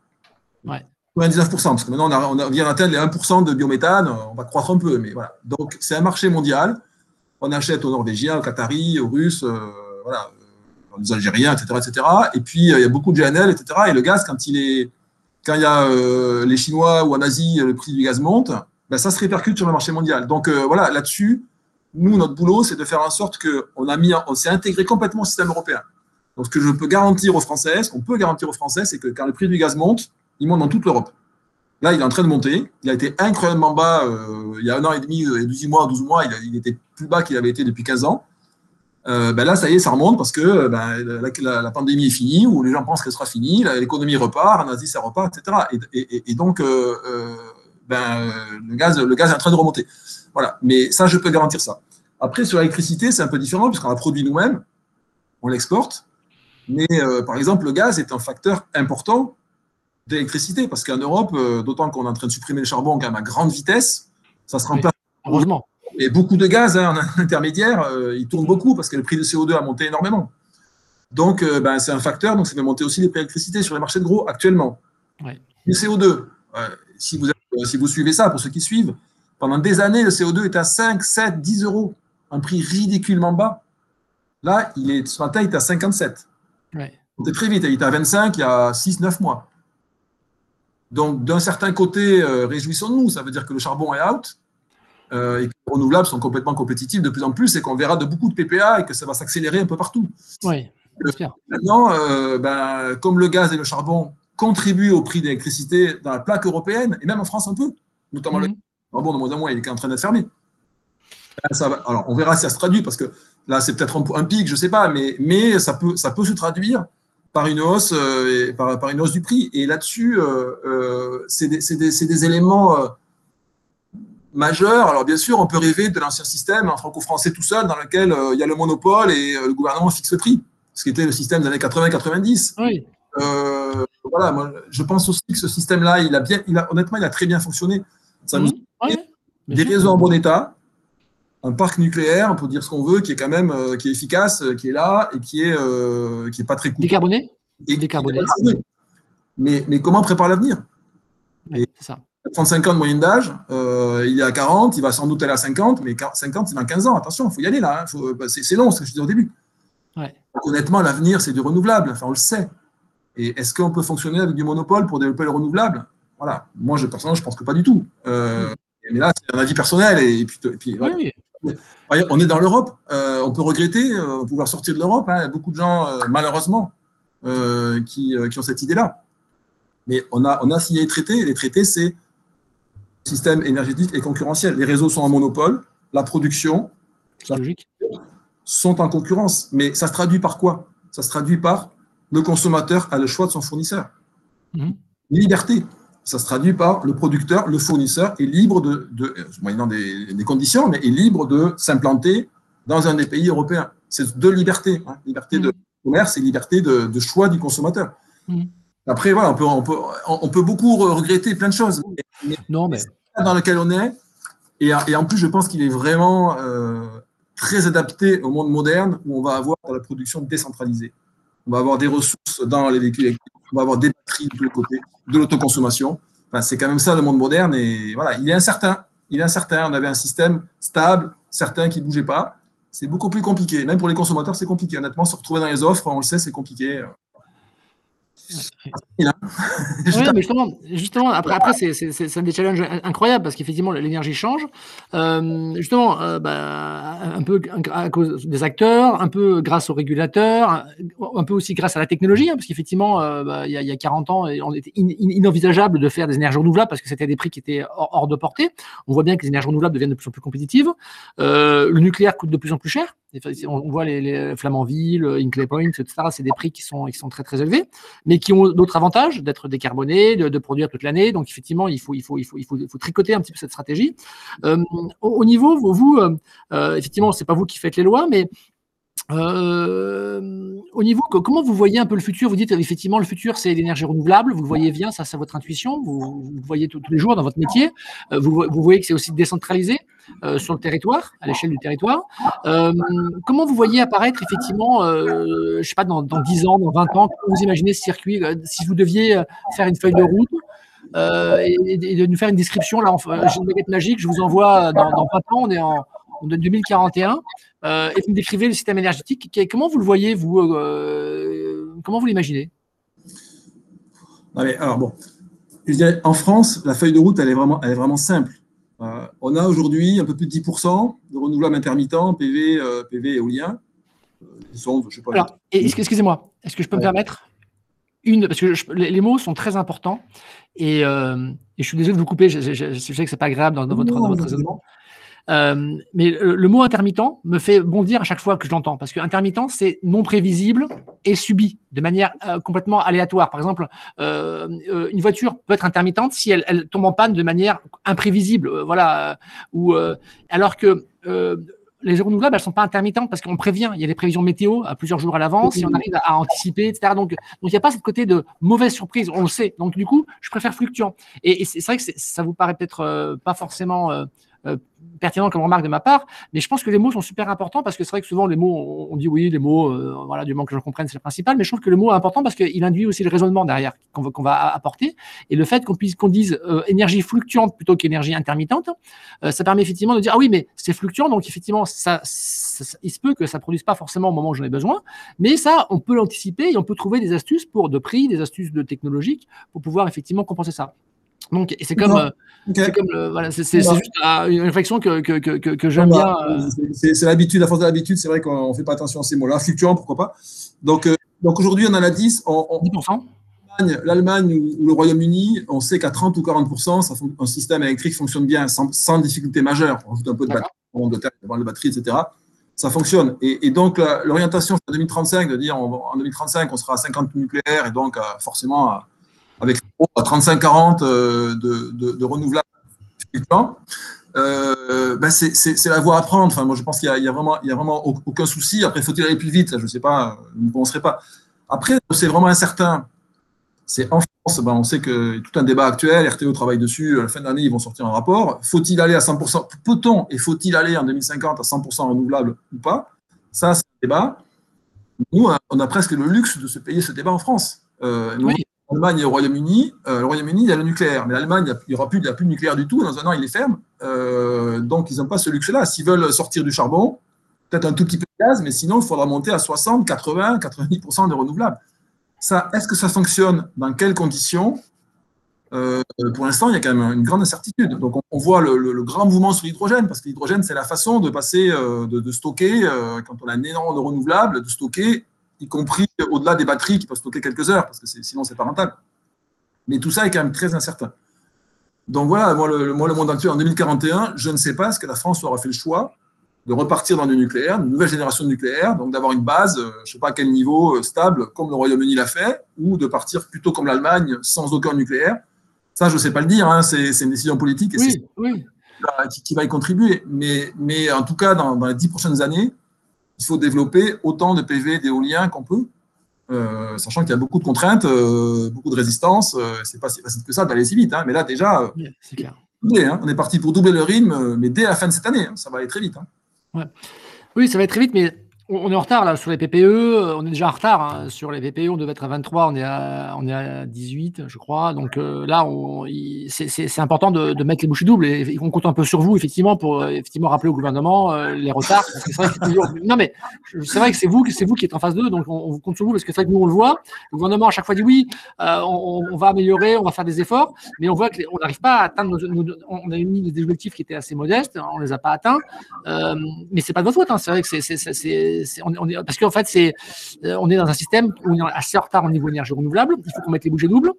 Ouais. 99%, parce que maintenant, on, on vient d'atteindre les 1% de biométhane, on va croître un peu, mais voilà. Donc, c'est un marché mondial. On achète aux Norvégiens, aux Qataris, aux Russes, voilà, aux Algériens, etc., etc. Et puis, il y a beaucoup de GNL, etc. Et le gaz, quand il est quand il y a euh, les Chinois ou en Asie, le prix du gaz monte, ben, ça se répercute sur le marché mondial. Donc euh, voilà, là-dessus, nous, notre boulot, c'est de faire en sorte qu'on a s'est intégré complètement au système européen. Donc ce que je peux garantir aux Français, ce qu'on peut garantir aux Français, c'est que quand le prix du gaz monte, il monte dans toute l'Europe. Là, il est en train de monter. Il a été incroyablement bas euh, il y a un an et demi, 18 mois, 12 mois. Il, il était plus bas qu'il avait été depuis 15 ans. Euh, ben là, ça y est, ça remonte parce que ben, la, pandémie est finie, ou les gens pensent qu'elle sera finie, l'économie repart, en Asie, ça repart, etc. Et, donc, euh, euh, ben, le, gaz, le gaz est en train de remonter. Voilà. Mais ça, je peux garantir ça. Après, sur l'électricité, c'est un peu différent puisqu'on la produit nous-mêmes, on l'exporte. Mais par exemple, le gaz est un facteur important d'électricité parce qu'en Europe, d'autant qu'on est en train de supprimer le charbon quand même à grande vitesse, ça se remplace. Heureusement et beaucoup de gaz hein, en <laughs> intermédiaire, euh, il tourne beaucoup parce que le prix de CO2 a monté énormément. Donc, euh, ben, c'est un facteur, donc ça fait monter aussi les prix d'électricité sur les marchés de gros actuellement. Le CO2, euh, si vous êtes si vous suivez ça, pour ceux qui suivent, pendant des années, le CO2 est à 5, 7, 10 euros, un prix ridiculement bas. Là, il est, ce matin, il est à 57. Ouais. C'est très vite, il était à 25 il y a 6-9 mois. Donc, d'un certain côté, euh, réjouissons-nous, ça veut dire que le charbon est out euh, et que les renouvelables sont complètement compétitifs de plus en plus et qu'on verra de beaucoup de PPA et que ça va s'accélérer un peu partout. Oui, euh, Maintenant, ben, comme le gaz et le charbon contribuent au prix d'électricité dans la plaque européenne et même en France un peu, notamment le mhm. charbon de moins en moins, il est en train d'être fermé. Ça alors, on verra si ça se traduit parce que là, c'est peut-être un, pic, je ne sais pas, mais, mais ça, peut, ça peut se traduire par une hausse, euh, par, par, une hausse du prix. Et là-dessus, euh, euh, c'est des, des, des, éléments majeurs. Alors bien sûr, on peut rêver de l'ancien système un franco-français tout seul, dans lequel il y a le monopole et le gouvernement fixe le prix, ce qui était le système des années 80-90. Oui. voilà, moi, je pense aussi que ce système-là, il a bien, il a, honnêtement, il a très bien fonctionné. Ça nous mmh. des réseaux en bon état, un parc nucléaire, on peut dire ce qu'on veut, qui est quand même euh, qui est efficace, euh, qui est là et qui est, euh, qui est pas très coûteux. Décarboné et Décarboné. Mais, mais comment préparer l'avenir? C'est ça. 35 ans de moyenne d'âge, il est à 40, il va sans doute aller à 50, mais 50, c'est dans 15 ans. Attention, il faut y aller là. Hein. Bah, c'est long, ce que je disais au début. honnêtement, l'avenir, c'est du renouvelable. Enfin, on le sait. Et est-ce qu'on peut fonctionner avec du monopole pour développer le renouvelable? Voilà. Moi, je, personnellement, je pense que pas du tout. Mais là, c'est un avis personnel. Et, puis, et puis oui. On est dans l'Europe. Euh, on peut regretter euh, pouvoir sortir de l'Europe. Hein. Il y a beaucoup de gens, euh, malheureusement, qui, ont cette idée-là. Mais on a, on a signé les traités. les traités, c'est système énergétique et concurrentiel. Les réseaux sont en monopole. La production sont en concurrence. Mais ça se traduit par quoi? Ça se traduit par le consommateur a le choix de son fournisseur. Mmh. Liberté ça se traduit par le producteur, le fournisseur est libre de, de moyennant des, conditions, mais est libre de s'implanter dans un des pays européens. C'est deux libertés, hein. liberté de mm. commerce et liberté de, choix du consommateur. Mm. Après, voilà, on peut, on, peut, on peut beaucoup regretter plein de choses. Mais, non, mais... Dans lequel on est, et, en plus, je pense qu'il est vraiment euh, très adapté au monde moderne où on va avoir la production décentralisée. On va avoir des ressources dans les véhicules électriques on va avoir des batteries de tous les côtés, de l'autoconsommation. Enfin, c'est quand même ça le monde moderne. Et voilà, il est incertain. Il est incertain. On avait un système stable, certain qui ne bougeait pas. C'est beaucoup plus compliqué. Même pour les consommateurs, c'est compliqué. Honnêtement, se retrouver dans les offres, on le sait, c'est compliqué. <laughs> oui, mais justement, justement, après, après c'est des challenges incroyables parce qu'effectivement, l'énergie change. Euh, justement, euh, bah, un peu à cause des acteurs, un peu grâce aux régulateurs, un peu aussi grâce à la technologie, hein, parce qu'effectivement, euh, bah, il, y a, 40 ans, on était inenvisageable de faire des énergies renouvelables parce que c'était des prix qui étaient hors, de portée. On voit bien que les énergies renouvelables deviennent de plus en plus compétitives. le nucléaire coûte de plus en plus cher. On voit les, les Flamanville, Inclay Point, etc. C'est des prix qui sont, qui sont très très élevés, mais qui ont d'autres avantages d'être décarbonés, de, produire toute l'année. Donc effectivement, il faut, il faut, il faut, il faut, il faut tricoter un petit peu cette stratégie. Euh, au, niveau, vous, vous euh, euh, effectivement, c'est pas vous qui faites les lois, mais euh, au niveau, comment vous voyez un peu le futur? Vous dites effectivement le futur c'est l'énergie renouvelable, vous le voyez bien, ça c'est votre intuition, vous, le voyez tous les jours dans votre métier, euh, vous, voyez que c'est aussi décentralisé euh, sur le territoire, à l'échelle du territoire. comment vous voyez apparaître effectivement, je ne sais pas, dans, dans, 10 ans, dans 20 ans, comment vous imaginez ce circuit? Si vous deviez faire une feuille de route, et, de nous faire une description. Là, j'ai une baguette magique, je vous envoie dans, dans 20 ans, on est en, en 2041. Euh, et vous me décrivez le système énergétique. Comment vous le voyez, vous euh, Comment vous l'imaginez? Alors, bon, en France, la feuille de route, elle est vraiment, elle est vraiment simple. Euh, on a aujourd'hui un peu plus de 10% de renouvelables intermittents, PV, PV éolien. Alors, excusez-moi, est-ce que je peux me permettre une, parce que les, mots sont très importants et, je suis désolé de vous couper, je, sais que c'est pas agréable dans, votre, dans votre raisonnement. Euh, mais le, mot intermittent me fait bondir à chaque fois que je l'entends, parce que intermittent, c'est non prévisible et subi de manière euh, complètement aléatoire. Par exemple, euh, une voiture peut être intermittente si elle, tombe en panne de manière imprévisible, voilà. ou alors que les renouvelables, elles sont pas intermittentes parce qu'on prévient. Il y a des prévisions météo à plusieurs jours à l'avance si on arrive à, anticiper, etc. Donc, donc il n'y a pas ce côté de mauvaise surprise. On le sait. Donc, du coup, je préfère fluctuant. Et, c'est vrai que ça vous paraît peut-être pas forcément pertinent comme remarque de ma part, mais je pense que les mots sont super importants parce que c'est vrai que souvent les mots, on dit oui, les mots, euh, voilà, du moment que je comprenne, c'est le principal, mais je trouve que le mot est important parce qu'il induit aussi le raisonnement derrière qu'on va, qu'on va apporter et le fait qu'on puisse qu'on dise euh, énergie fluctuante plutôt qu'énergie intermittente, euh, ça permet effectivement de dire ah oui, mais c'est fluctuant, donc effectivement ça, il se peut que ça produise pas forcément au moment où j'en ai besoin, mais ça on peut l'anticiper et on peut trouver des astuces pour de prix, des astuces de technologique pour pouvoir effectivement compenser ça. Donc, c'est comme, euh, c'est voilà, c'est juste une réflexion que, que, que, que j'aime bien. Euh. C'est l'habitude, la force de l'habitude. C'est vrai qu'on ne fait pas attention à ces mots-là. Fluctuant, pourquoi pas. Donc, euh, donc aujourd'hui, on en a 10. 10%. L'Allemagne ou le Royaume-Uni, on sait qu'à 30 ou 40%, ça, un système électrique fonctionne bien sans, sans difficulté majeure. On rajoute un peu de batterie, de batterie, etc. Ça fonctionne. Et, et donc, l'orientation en 2035, de dire en 2035, on sera à 50 nucléaires et donc forcément à avec 35-40 euh, de, de, renouvelables euh, ben c'est la voie à prendre. Enfin, moi, je pense qu'il n'y a, vraiment, il a vraiment aucun souci. Après, faut-il aller plus vite? Je ne sais pas, je ne penserai pas. Après, c'est vraiment incertain. C'est en France, ben, on sait que tout un débat actuel, RTO travaille dessus, à la fin de l'année, ils vont sortir un rapport. Faut-il aller à 100% Peut-on et faut-il aller en 2050 à 100% renouvelable ou pas? Ça, c'est un débat. Nous, on a presque le luxe de se payer ce débat en France. Euh, nous, Allemagne et au Royaume-Uni. Euh, le Royaume-Uni, il y a le nucléaire, mais l'Allemagne, il n'y aura plus, plus de nucléaire du tout. Dans un an, il est ferme. Euh, donc, ils n'ont pas ce luxe-là. S'ils veulent sortir du charbon, peut-être un tout petit peu de gaz, mais sinon, il faudra monter à 60, 80, 90% de renouvelables. Ça, est-ce que ça fonctionne Dans quelles conditions? Euh, Pour l'instant, il y a quand même une grande incertitude. Donc, on, voit le, grand mouvement sur l'hydrogène, parce que l'hydrogène, c'est la façon de passer, de, stocker, quand on a un énorme de renouvelables, de stocker y compris au-delà des batteries qui peuvent stocker quelques heures, parce que sinon, c'est pas rentable. Mais tout ça est quand même très incertain. Donc voilà, moi le, moi, le monde actuel, en 2041, je ne sais pas ce que la France aura fait le choix de repartir dans du nucléaire, une nouvelle génération de nucléaire, donc d'avoir une base, euh, je ne sais pas à quel niveau, euh, stable, comme le Royaume-Uni l'a fait, ou de partir plutôt comme l'Allemagne, sans aucun nucléaire. Ça, je ne sais pas le dire, hein, c'est une décision politique et oui, oui. Qui, qui, va y contribuer. Mais, mais en tout cas, dans, dans les dix prochaines années, il faut développer autant de PV d'éolien qu'on peut, euh, sachant qu'il y a beaucoup de contraintes, euh, beaucoup de résistance. Euh, c'est pas si facile que ça d'aller si vite. Hein. mais là, déjà, hein. on est parti pour doubler le rythme, mais dès la fin de cette année, hein, ça va aller très vite. Oui, ça va être très vite, mais on est en retard là sur les PPE, euh, on est déjà en retard hein, sur les PPE, on devait être à 23, on est à, on est à 18, je crois. Donc euh, là, c'est important de, mettre les bouchées doubles et, on compte un peu sur vous, effectivement, pour euh, effectivement rappeler au gouvernement les retards. <laughs> non, mais c'est vrai que c'est vous, c'est vous qui êtes en phase 2, donc on, compte sur vous parce que c'est vrai que nous on le voit. Le gouvernement à chaque fois dit oui, on, va améliorer, on va faire des efforts, mais on voit qu'on n'arrive pas à atteindre nos, on a mis des objectifs qui étaient assez modestes, on les a pas atteints, mais c'est pas de votre faute. Hein, c'est vrai que c'est parce qu'en fait, euh, on est dans un système où on est assez en retard au niveau énergie renouvelable. Il faut qu'on mette les bougies doubles.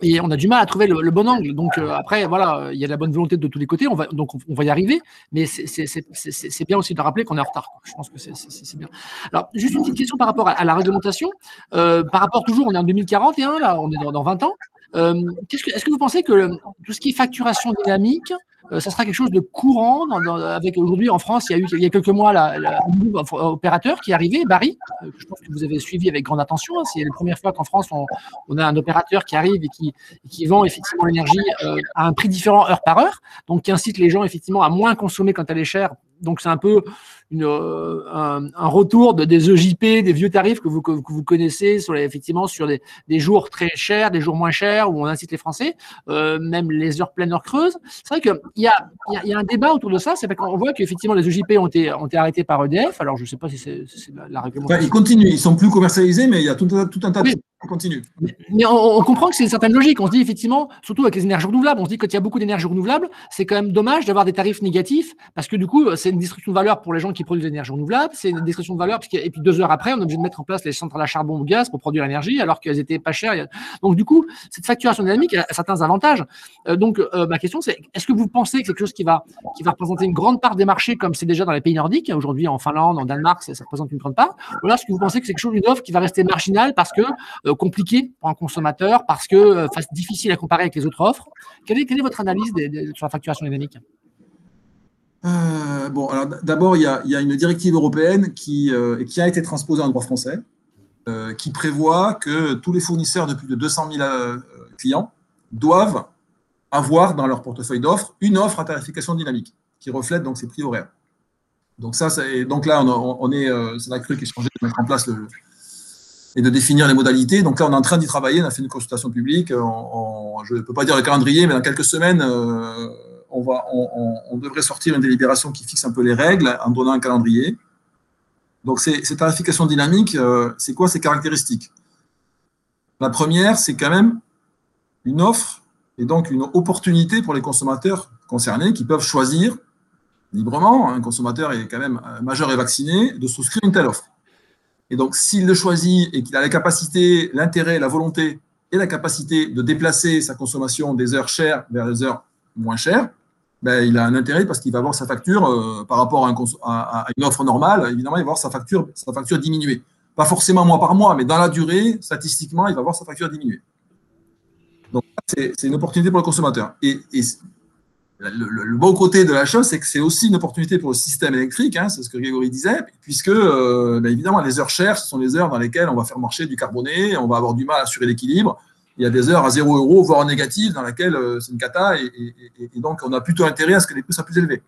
Et on a du mal à trouver le, bon angle. Donc euh, après, voilà, il y a de la bonne volonté de tous les côtés. Donc on, va y arriver. Mais c'est bien aussi de rappeler qu'on est en retard. Je pense que c'est bien. Alors, juste une petite question par rapport à, la réglementation. Euh, par rapport toujours, on est en 2041, là, on est dans, dans 20 ans. Est-ce que vous pensez que tout ce qui est facturation dynamique, ça sera quelque chose de courant. avec aujourd'hui en France, il y a eu il y a quelques mois là, un nouveau opérateur qui est arrivé, Barry. Euh, je pense que vous avez suivi avec grande attention. Hein. c'est la première fois qu'en France on, a un opérateur qui arrive et qui, qui vend effectivement l'énergie euh, à un prix différent heure par heure, donc qui incite les gens effectivement à moins consommer quand elle est chère donc c'est un peu une, euh, un, retour de, des EJP, des vieux tarifs que vous, que, vous connaissez sur les, effectivement sur des, des, jours très chers, des jours moins chers, où on incite les Français, euh, même les heures pleines, heures creuses. C'est vrai qu'il y a, y, y a un débat autour de ça, c'est qu'on voit qu'effectivement les EJP ont été, ont été arrêtés par EDF. Alors je ne sais pas si c'est la, réglementation. ils continuent, ils sont plus commercialisés, mais il y a tout, tout un tas de continue. Mais on, comprend que c'est une certaine logique. On se dit effectivement, surtout avec les énergies renouvelables, on se dit que quand il y a beaucoup d'énergie renouvelable, c'est quand même dommage d'avoir des tarifs négatifs parce que du coup, c'est une destruction de valeur pour les gens qui produisent l'énergie renouvelable, c'est une destruction de valeur et puis deux heures après, on est obligé de mettre en place les centrales à charbon ou gaz pour produire l'énergie alors qu'elles étaient pas chères. Donc du coup, cette facturation dynamique a certains avantages. Euh, donc euh, ma question c'est est-ce que vous pensez que c'est quelque chose qui va qui va représenter une grande part des marchés comme c'est déjà dans les pays nordiques aujourd'hui en Finlande, en Danemark, ça, représente une grande part ou alors est-ce que vous pensez que c'est quelque chose d'une offre qui va rester marginale parce que euh, euh, compliqué pour un consommateur parce que euh, difficile à comparer avec les autres offres? Quelle est votre analyse sur la facturation dynamique? Euh, bon, alors d'abord, il, y a une directive européenne qui, qui a été transposée en droit français, qui prévoit que tous les fournisseurs de plus de 200 000 clients doivent avoir dans leur portefeuille d'offres une offre à tarification dynamique qui reflète donc ces prix horaires. Donc ça, donc là, on, est, euh, c'est la cru qui changé de mettre en place et de définir les modalités. Donc là, on est en train d'y travailler. On a fait une consultation publique. je ne peux pas dire le calendrier, mais dans quelques semaines, euh, on, devrait sortir une délibération qui fixe un peu les règles en donnant un calendrier. Donc cette tarification dynamique, euh, c'est quoi ses caractéristiques? La première, c'est quand même une offre et donc une opportunité pour les consommateurs concernés qui peuvent choisir librement, un consommateur est quand même majeur et vacciné, de souscrire une telle offre. Et donc, s'il le choisit et qu'il a la capacité, l'intérêt, la volonté et la capacité de déplacer sa consommation des heures chères vers des heures moins chères, ben, il a un intérêt parce qu'il va voir sa facture euh, par rapport à, une offre normale, évidemment, il va voir sa facture, sa facture diminuer. Pas forcément mois par mois, mais dans la durée, statistiquement, il va voir sa facture diminuer. Donc, c'est une opportunité pour le consommateur. Et, et le, bon côté de la chose, c'est que c'est aussi une opportunité pour le système électrique, hein, c'est ce que Grégory disait, puisque, euh, ben, évidemment, les heures chères, ce sont les heures dans lesquelles on va faire marcher du carboné, on va avoir du mal à assurer l'équilibre. Il y a des heures à 0 euros, voire négatif, dans lesquelles euh, c'est une cata, et, donc on a plutôt intérêt à ce que les prix soient plus élevés.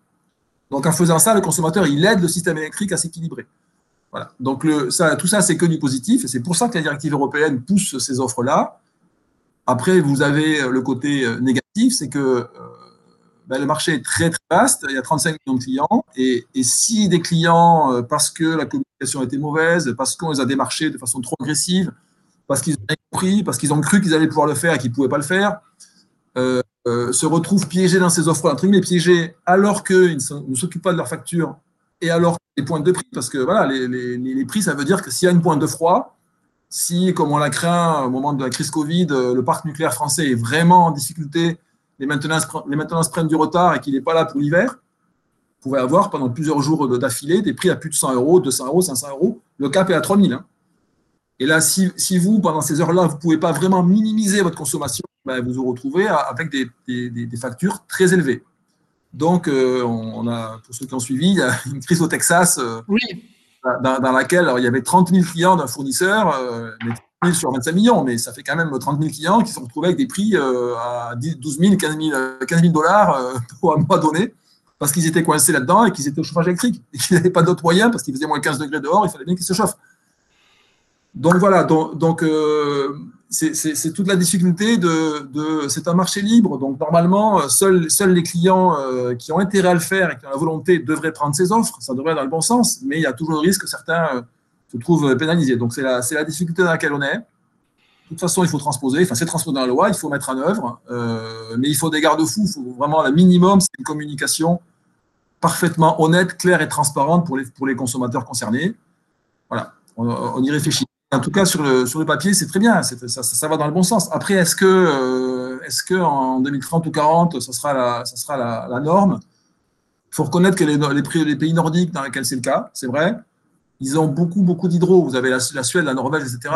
Donc en faisant ça, le consommateur, il aide le système électrique à s'équilibrer. Voilà. Donc ça, tout ça, c'est que du positif, et c'est pour ça que la directive européenne pousse ces offres-là. Après, vous avez le côté euh, négatif, c'est que ben, le marché est très très vaste, il y a 35 millions de clients, et, si des clients, euh, parce que la communication était mauvaise, parce qu'on les a démarchés de façon trop agressive, parce qu'ils ont compris, parce qu'ils ont cru qu'ils allaient pouvoir le faire et qu'ils ne pouvaient pas le faire, euh, euh, se retrouvent piégés dans ces offres, entre guillemets piégés, alors qu'ils ne s'occupent pas de leur facture et alors les points de prix, parce que voilà, les, les, les prix, ça veut dire que s'il y a une pointe de froid, si, comme on l'a craint au moment de la crise Covid, le parc nucléaire français est vraiment en difficulté les maintenances, les prennent du retard et qu'il n'est pas là pour l'hiver, vous pouvez avoir pendant plusieurs jours d'affilée des prix à plus de 100 euros, 200 euros, 500 euros. Le cap est à 3000. Hein. Et là, si, vous, pendant ces heures-là, vous ne pouvez pas vraiment minimiser votre consommation, ben, vous vous retrouvez avec des, des, factures très élevées. Donc, euh, on, a, pour ceux qui ont suivi, il y a une crise au Texas euh, oui. dans, laquelle il y avait 30 000 clients d'un fournisseur, euh, sur 25 millions, mais ça fait quand même 30 000 clients qui se sont retrouvés avec des prix à 12 000, 15 000, dollars euh, <laughs> pour un mois donné, parce qu'ils étaient coincés là-dedans et qu'ils étaient au chauffage électrique, et qu'ils n'avaient pas d'autres moyens, parce qu'il faisait moins 15 degrés dehors, il fallait bien qu'ils se chauffent. Donc voilà, donc, euh, c'est toute la difficulté de, c'est un marché libre, donc normalement seuls, les clients qui ont intérêt à le faire et qui ont la volonté devraient prendre ces offres, ça devrait aller dans le bon sens, mais il y a toujours le risque que certains se trouve pénalisé. Donc c'est la, la, difficulté dans laquelle on est. De toute façon, il faut transposer, enfin c'est transposé dans la loi, il faut mettre en œuvre, euh, mais il faut des garde-fous, il faut vraiment le minimum, c'est une communication parfaitement honnête, claire et transparente pour les consommateurs concernés. Voilà, on, y réfléchit. En tout cas, sur le, sur le papier, c'est très bien, ça, ça, va dans le bon sens. Après, est-ce que, euh, est-ce que en 2030 ou 40, ça sera la, ça sera la, norme? Il faut reconnaître que les, les, les pays nordiques dans lesquels c'est le cas, c'est vrai, ils ont beaucoup, beaucoup d'hydro. Vous avez la, Suède, la Norvège, etc.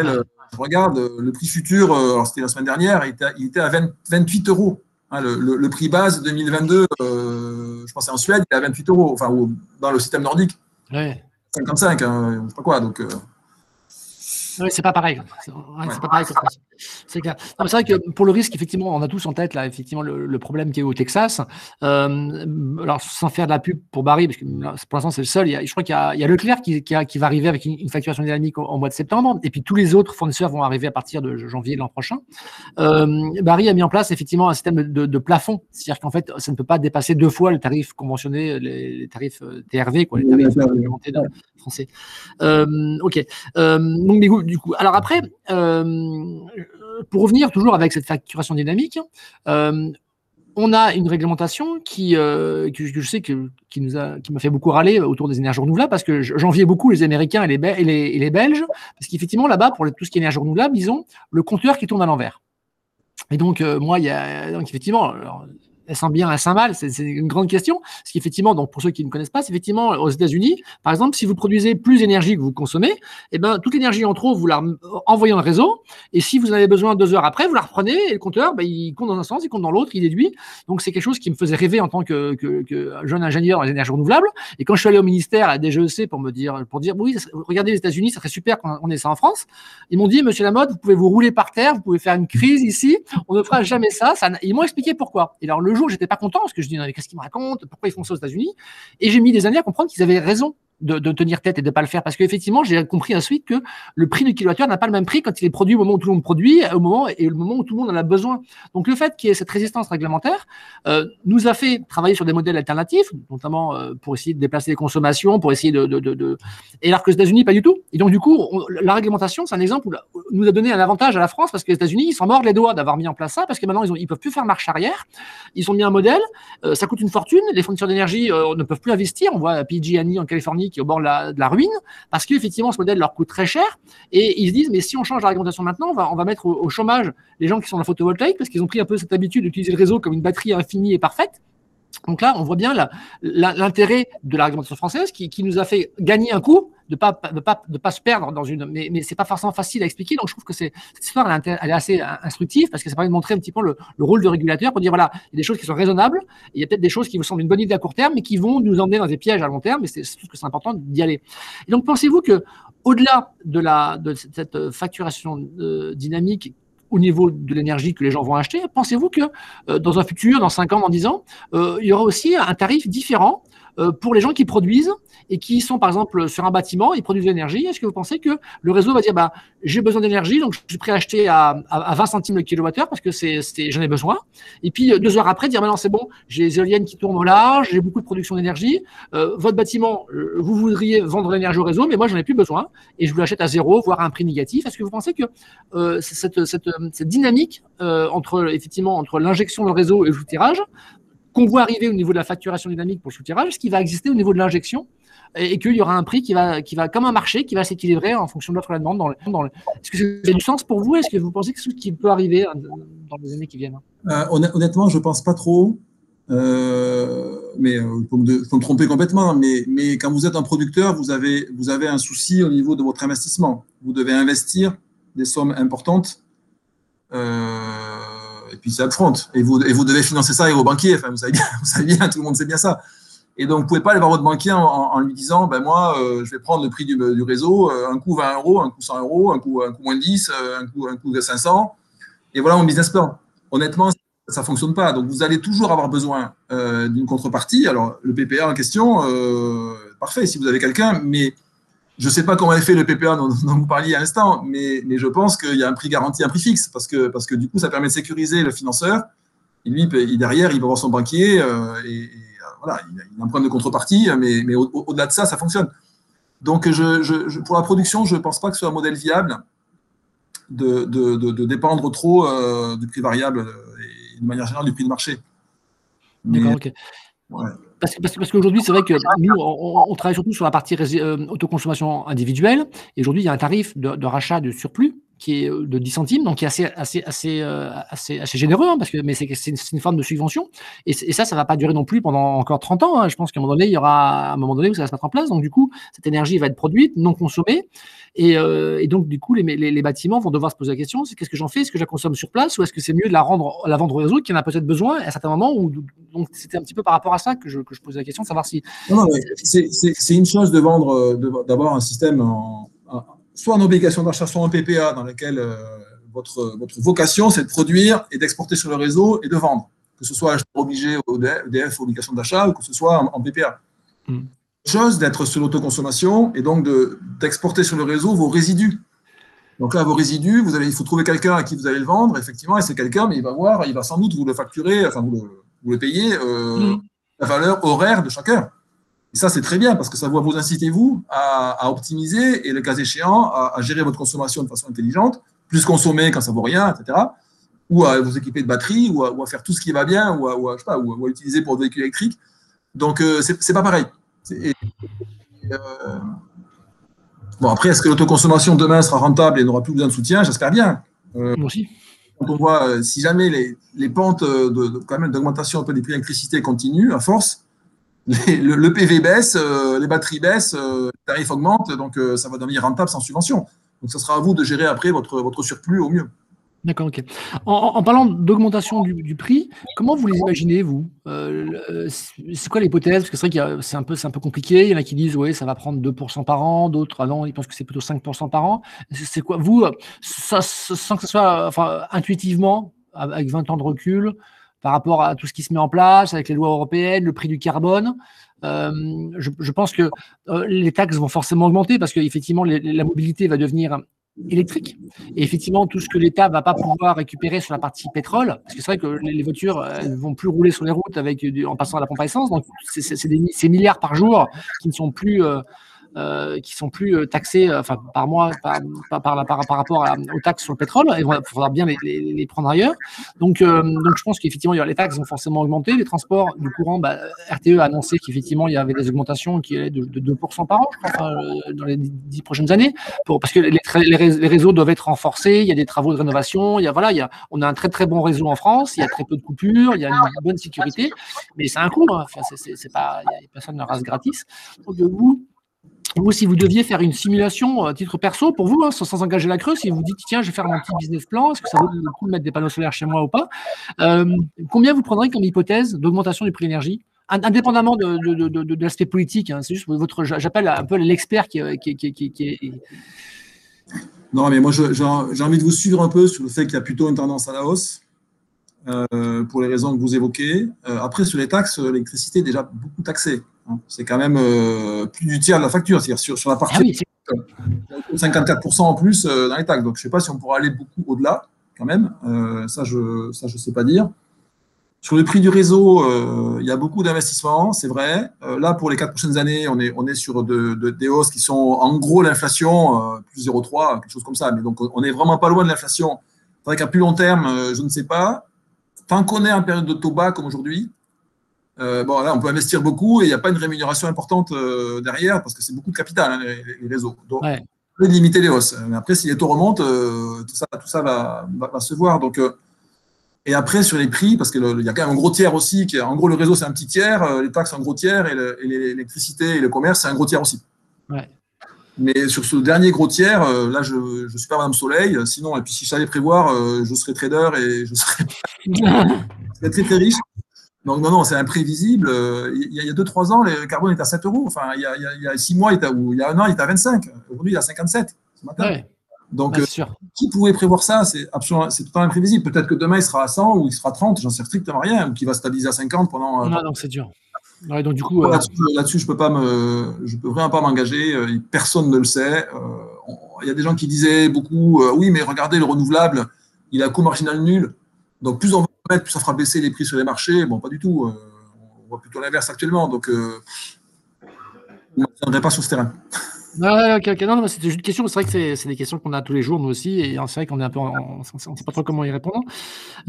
Euh, je regarde, euh, le prix futur, euh, c'était la semaine dernière, il était, à 28 euros. Hein, le, prix base 2022, je pense en Suède, il est à 28 euros, enfin, dans le système nordique. 55, hein, je ne sais pas quoi. Donc, oui, c'est pas pareil. C'est pas pareil. C'est clair. C'est vrai que pour le risque, effectivement, on a tous en tête là, effectivement, le, problème qui est au Texas. Euh, alors, sans faire de la pub pour Barry, parce que pour l'instant c'est le seul. Il y a, je crois qu'il y, a Leclerc qui, qui, va arriver avec une, facturation dynamique au, mois de septembre, et puis tous les autres fournisseurs vont arriver à partir de janvier l'an prochain. Euh, Barry a mis en place effectivement un système de, plafond, c'est-à-dire qu'en fait, ça ne peut pas dépasser deux fois le tarif conventionné, les, tarifs euh, TRV, quoi, les tarifs réglementés français. ok. donc, du coup, alors après pour revenir toujours avec cette facturation dynamique, euh, on a une réglementation qui, euh, je sais que, qui m'a fait beaucoup râler autour des énergies renouvelables parce que j'enviais beaucoup les Américains et les, Belges parce qu'effectivement là-bas pour tout ce qui est énergie renouvelable, ils ont le compteur qui tourne à l'envers. Et donc euh, moi, il y a donc effectivement elle sent bien, sent mal C'est une grande question. Ce qui, effectivement, donc pour ceux qui ne connaissent pas, c'est effectivement aux États-Unis, par exemple, si vous produisez plus d'énergie que vous consommez, eh ben, toute l'énergie en trop, vous la envoyez dans le réseau. Et si vous en avez besoin deux heures après, vous la reprenez et le compteur, ben, il compte dans un sens, il compte dans l'autre, il déduit. Donc, c'est quelque chose qui me faisait rêver en tant que, jeune ingénieur dans les énergies renouvelables. Et quand je suis allé au ministère à DGEC pour me dire, pour dire, oui, regardez les États-Unis, ça serait super qu'on ait ça en France. Ils m'ont dit, monsieur Lamotte, vous pouvez vous rouler par terre, vous pouvez faire une crise ici, on ne fera jamais ça. ça ils m'ont expliqué pourquoi. Et alors, le j'étais pas content parce que je dis, qu'est-ce qu'ils me racontent? Pourquoi ils font ça aux États-Unis? Et j'ai mis des années à comprendre qu'ils avaient raison de, tenir tête et de pas le faire. Parce qu'effectivement, j'ai compris ensuite que le prix du kilowattheure n'a pas le même prix quand il est produit au moment où tout le monde produit, au moment et au moment où tout le monde en a besoin. Donc le fait qu'il y ait cette résistance réglementaire euh, nous a fait travailler sur des modèles alternatifs, notamment euh, pour essayer de déplacer les consommations, pour essayer de, et alors que les États-Unis pas du tout. Et donc du coup, la réglementation, c'est un exemple où nous a donné un avantage à la France parce que les États-Unis ils s'en mordent les doigts d'avoir mis en place ça parce que maintenant ils, ont, ils peuvent plus faire marche arrière. Ils ont mis un modèle, euh, ça coûte une fortune, les fournisseurs d'énergie ne peuvent plus investir. On voit PG&E en Californie qui est au bord de la, ruine, parce qu'effectivement, ce modèle leur coûte très cher, et ils se disent, mais si on change la réglementation maintenant, on va, on va mettre au, chômage les gens qui sont dans la photovoltaïque, parce qu'ils ont pris un peu cette habitude d'utiliser le réseau comme une batterie infinie et parfaite. Donc là, on voit bien l'intérêt de la réglementation française qui, nous a fait gagner un coup, de pas, pas, de pas se perdre dans une. Mais, mais c'est pas forcément facile à expliquer. Donc je trouve que cette histoire, elle, est assez instructive parce que ça permet de montrer un petit peu le, rôle de régulateur pour dire voilà, il y a des choses qui sont raisonnables, il y a peut-être des choses qui vous semblent une bonne idée à court terme, mais qui vont nous emmener dans des pièges à long terme. Mais c'est tout que c'est important d'y aller. Et donc pensez-vous que au-delà de, cette facturation euh, dynamique au niveau de l'énergie que les gens vont acheter, pensez-vous que euh, dans un futur, dans 5 ans, dans 10 ans, euh, il y aura aussi un tarif différent pour les gens qui produisent et qui sont par exemple sur un bâtiment, ils produisent de l'énergie, est-ce que vous pensez que le réseau va dire bah, j'ai besoin d'énergie, donc je suis prêt à acheter à, à, 20 centimes le kilowattheure parce que c'est, j'en ai besoin. Et puis deux heures après, dire maintenant c'est bon, j'ai les éoliennes qui tournent au large, j'ai beaucoup de production d'énergie. Euh, votre bâtiment, euh, vous voudriez vendre l'énergie au réseau, mais moi j'en ai plus besoin et je vous l'achète à zéro, voire à un prix négatif. Est-ce que vous pensez que euh, cette, cette, cette, dynamique euh, entre effectivement entre l'injection dans le réseau et le soutirage qu'on voit arriver au niveau de la facturation dynamique pour le soutirage, ce qui va exister au niveau de l'injection et, qu'il y aura un prix qui va, qui va, comme un marché, qui va s'équilibrer en fonction de l'offre et la demande. Dans le. Est-ce que ça du sens pour vous Est-ce que vous pensez que c'est ce qui peut arriver euh, dans les années qui viennent? Euh, Honnêtement, je ne pense pas trop. Euh, mais faut, me, tromper complètement. Mais, quand vous êtes un producteur, vous avez, vous avez un souci au niveau de votre investissement. Vous devez investir des sommes importantes. Puis c'est upfront. Et vous, et vous devez financer ça avec vos banquiers. Enfin, vous savez bien, <laughs> vous savez bien, tout le monde sait bien ça. Et donc, vous ne pouvez pas aller voir votre banquier en, lui disant, ben moi, euh, je vais prendre le prix du, réseau, euh, un coup 20 euros, un coup 100 euros, un coup, un coup moins 10, euh, un coup, un coup 500. Et voilà mon business plan. Honnêtement, ça ne fonctionne pas. Donc, vous allez toujours avoir besoin d'une contrepartie. Alors, le PPA en question, parfait, si vous avez quelqu'un, mais je ne sais pas comment est fait le PPA dont, vous parliez à l'instant, mais, mais, je pense qu'il y a un prix garanti, un prix fixe, parce que, parce que du coup, ça permet de sécuriser le financeur. Et lui, derrière, il va voir son banquier et voilà, il a une empreinte de contrepartie, mais, mais au-delà de ça, ça fonctionne. Donc, je, pour la production, je ne pense pas que ce soit un modèle viable de, de, dépendre trop euh, du prix variable et de manière générale du prix de marché. D'accord, ok. Parce, parce, parce qu'aujourd'hui, c'est vrai que nous, on, travaille surtout sur la partie euh, autoconsommation individuelle. Et aujourd'hui, il y a un tarif de rachat de surplus qui est euh, de 10 centimes, donc qui est assez, assez, assez, euh, assez, assez généreux, hein, parce que mais c'est une, une forme de subvention. Et, ça, ça va pas durer non plus pendant encore 30 ans. Hein. Je pense qu'à un moment donné, il y aura un moment donné où ça va se mettre en place. Donc du coup, cette énergie va être produite, non consommée, et, euh, donc du coup, les, les, bâtiments vont devoir se poser la question c'est qu'est-ce que j'en fais? Est-ce que je la consomme sur place, ou est-ce que c'est mieux de la rendre, la vendre au réseau qui en a peut-être besoin? À un certain moment où, Donc c'était un petit peu par rapport à ça que je, que je posais la question, de savoir si. Non, non, c'est une chose de vendre, d'avoir un système en soit en obligation d'achat, soit en PPA, dans lequel euh, votre, votre vocation, c'est de produire et d'exporter sur le réseau et de vendre, que ce soit obligé au EDF, obligation d'achat, ou que ce soit en, PPA. Mm. Chose d'être sur l'autoconsommation et donc d'exporter sur le réseau vos résidus. Donc là, vos résidus, vous allez, il faut trouver quelqu'un à qui vous allez le vendre, effectivement, et c'est quelqu'un, mais il va voir, il va sans doute vous le facturer, enfin vous le, vous le payer euh, mm. la valeur horaire de chaque heure. Et ça, c'est très bien parce que ça va vous inciter, vous, à, optimiser et, le cas échéant, à, gérer votre consommation de façon intelligente, plus consommer quand ça vaut rien, etc. Ou à vous équiper de batterie, ou à, faire tout ce qui va bien, ou à, je sais pas, ou utiliser pour le véhicule électrique. Donc, euh, ce c'est pas pareil. Euh, bon, après, est-ce que l'autoconsommation demain sera rentable et n'aura plus besoin de soutien? J'espère bien. Euh, Moi aussi. quand on voit, si jamais les, les pentes de, quand même d'augmentation un peu des prix d'électricité continuent à force, le, PV baisse, les batteries baissent, les tarifs augmentent, donc ça va devenir rentable sans subvention. Donc, ce sera à vous de gérer après votre, votre surplus au mieux. D'accord, ok. En, parlant d'augmentation du, prix, comment vous les imaginez, vous? Euh, C'est quoi l'hypothèse? Parce que c'est vrai que c'est un, peu, un peu compliqué. Il y en a qui disent, oui, ça va prendre 2% par an, d'autres, ah non, ils pensent que c'est plutôt 5% par an. C'est quoi, vous, sans que ce soit enfin, intuitivement, avec 20 ans de recul, par rapport à tout ce qui se met en place, avec les lois européennes, le prix du carbone, euh, je, pense que euh, les taxes vont forcément augmenter parce qu'effectivement, la mobilité va devenir électrique. Et effectivement, tout ce que l'État va pas pouvoir récupérer sur la partie pétrole, parce que c'est vrai que les voitures ne vont plus rouler sur les routes en passant à la pompe à essence, donc c'est milliards par jour qui ne sont plus euh, euh, qui sont plus euh, taxés euh, enfin, par mois par, par, rapport aux taxes sur le pétrole. Il faudra bien les, prendre ailleurs. Donc, donc je pense qu'effectivement, les taxes vont forcément augmenter. Les transports du courant, bah, RTE a annoncé qu'effectivement, il y avait des augmentations qui allaient de, 2% par an, crois, dans les dix prochaines années, parce que les, réseaux doivent être renforcés. Il y a des travaux de rénovation. Il y a, voilà, il y a, on a un très très bon réseau en France. Il y a très peu de coupures. Il y a une bonne sécurité, mais c'est un coût. Hein. Enfin, c'est, pas, y a, personne ne rase gratis. Donc, vous, vous, si vous deviez faire une simulation à titre perso, pour vous, hein, sans, engager la creuse, si vous dites, tiens, je vais faire mon petit business plan, est-ce que ça vaut le coup de mettre des panneaux solaires chez moi ou pas euh, Combien vous prendrez comme hypothèse d'augmentation du prix de l'énergie? Indépendamment de, l'aspect politique, hein, c'est juste votre, j'appelle un peu l'expert qui, est. Non, mais moi, j'ai envie de vous suivre un peu sur le fait qu'il y a plutôt une tendance à la hausse. Euh, pour les raisons que vous évoquez. Euh, après, sur les taxes, l'électricité est déjà beaucoup taxée. C'est quand même euh, plus du tiers de la facture, c'est-à-dire sur, sur, la partie ah 54% en plus dans les taxes. Donc, je ne sais pas si on pourra aller beaucoup au-delà, quand même. ça, je ne ça, je sais pas dire. Sur le prix du réseau, il y a beaucoup d'investissements, c'est vrai. là, pour les quatre prochaines années, on est, on est sur de, de des hausses qui sont en gros l'inflation, plus 0,3, quelque chose comme ça. Mais donc, on n'est vraiment pas loin de l'inflation. C'est vrai qu'à plus long terme, je ne sais pas. Tant qu'on est en période de taux bas comme aujourd'hui, euh, bon, là, on peut investir beaucoup et il n'y a pas une rémunération importante euh, derrière parce que c'est beaucoup de capital, hein, les, réseaux. Donc, on peut limiter les hausses. Mais après, si les taux remontent, euh, tout ça, tout ça va, va, se voir. Donc, et après, sur les prix, parce qu'il y a quand même un gros tiers aussi, qui en gros, le réseau, c'est un petit tiers, les taxes, un gros tiers, et l'électricité et le commerce, c'est un gros tiers aussi. Mais sur ce dernier gros tiers, là, je ne suis pas Madame Soleil. Sinon, et puis si je savais prévoir, je serais trader et je serais, <laughs> je serais très, très riche. Donc, non, non, c'est imprévisible. Euh, il y a 2-3 ans, le carbone est à 7 euros. Enfin, il y a, il y a 6 mois, il, ou il y a un an, il était à 25. Aujourd'hui, il est à 57 ce matin. Donc, euh, qui pouvait prévoir ça? C'est absolument, c'est totalement imprévisible. Peut-être que demain, il sera à 100 ou il sera à 30, j'en sais strictement rien, ou qu'il va stabiliser à 50 pendant. Euh, non, donc c'est dur. donc, du coup, là-dessus, je peux pas me, je peux vraiment pas m'engager. Personne ne le sait. Il y a des gens qui disaient beaucoup, oui, mais regardez le renouvelable, il a un coût marginal nul. Donc, plus on va ça fera baisser les prix sur les marchés. Bon, pas du tout. Euh, on voit plutôt l'inverse actuellement. Donc, euh, on ne pas sur ce terrain. Ah, ok, ok. Non, non c'était juste une question. C'est vrai que c'est des questions qu'on a tous les jours, nous aussi. Et c'est vrai qu'on est un peu. on ne sait pas trop comment y répondre.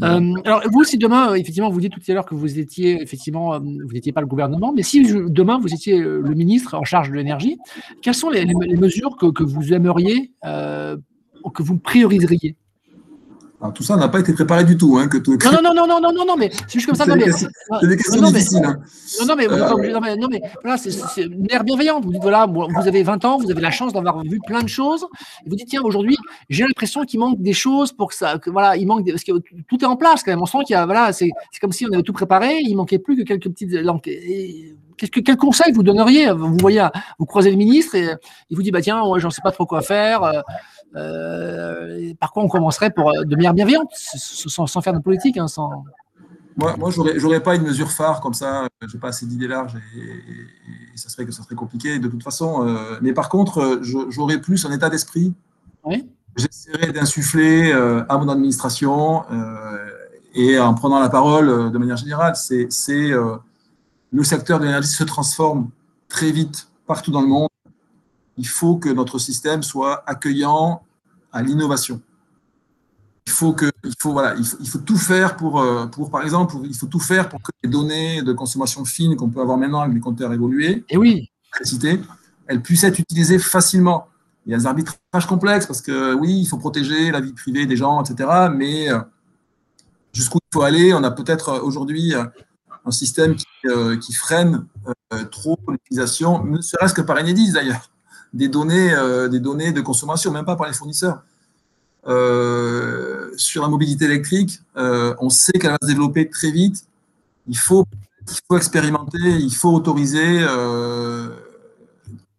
Euh, alors, vous, si demain, effectivement, vous dites tout à l'heure que vous étiez, effectivement, vous n'étiez pas le gouvernement, mais si demain, vous étiez le ministre en charge de l'énergie, quelles sont les, mesures que, que, vous aimeriez, que vous prioriseriez tout ça n'a pas été préparé du tout. Hein, que tout... Non, non, non, non, non, non, non, mais c'est juste comme ça. C'est des, questions difficiles. Hein. Non, non, mais, non, mais, non, mais voilà, c'est une air bienveillant. Vous dites, voilà, vous avez 20 ans, vous avez la chance d'avoir vu plein de choses. Et vous dites, tiens, aujourd'hui, j'ai l'impression qu'il manque des choses pour que ça. Que, voilà, il manque. Des, parce que tout est en place quand même. On sent qu'il y a. Voilà, c'est comme si on avait tout préparé. Il manquait plus que quelques petites. Que, quel conseil vous donneriez? Vous voyez, vous croisez le ministre et il vous dit, bah tiens, ouais, j'en sais pas trop quoi faire. Euh, euh, par quoi on commencerait pour euh, de manière bienveillante, sans, faire de politique, hein, sans... Moi, moi j'aurais pas une mesure phare comme ça. J'ai pas assez d'idées larges et, ça serait que ça serait compliqué de toute façon. Euh, mais par contre, j'aurais plus un état d'esprit. Oui. J'essaierai d'insuffler à mon administration et en prenant la parole de manière générale. C'est le secteur de l'énergie se transforme très vite partout dans le monde il faut que notre système soit accueillant à l'innovation. Il faut que, il faut, voilà, il faut, tout faire pour, euh, pour, par exemple, il faut tout faire pour que les données de consommation fine qu'on peut avoir maintenant avec les compteurs évolués, et oui, elles puissent être utilisées facilement. Il y a des arbitrages complexes parce que oui, il faut protéger la vie privée des gens, etc. Mais euh, jusqu'où il faut aller. On a peut-être aujourd'hui un système qui, freine trop l'utilisation, ne serait-ce que par Enedis d'ailleurs, des données, des données de consommation, même pas par les fournisseurs. sur la mobilité électrique, on sait qu'elle va se développer très vite. Il faut, il faut expérimenter, il faut autoriser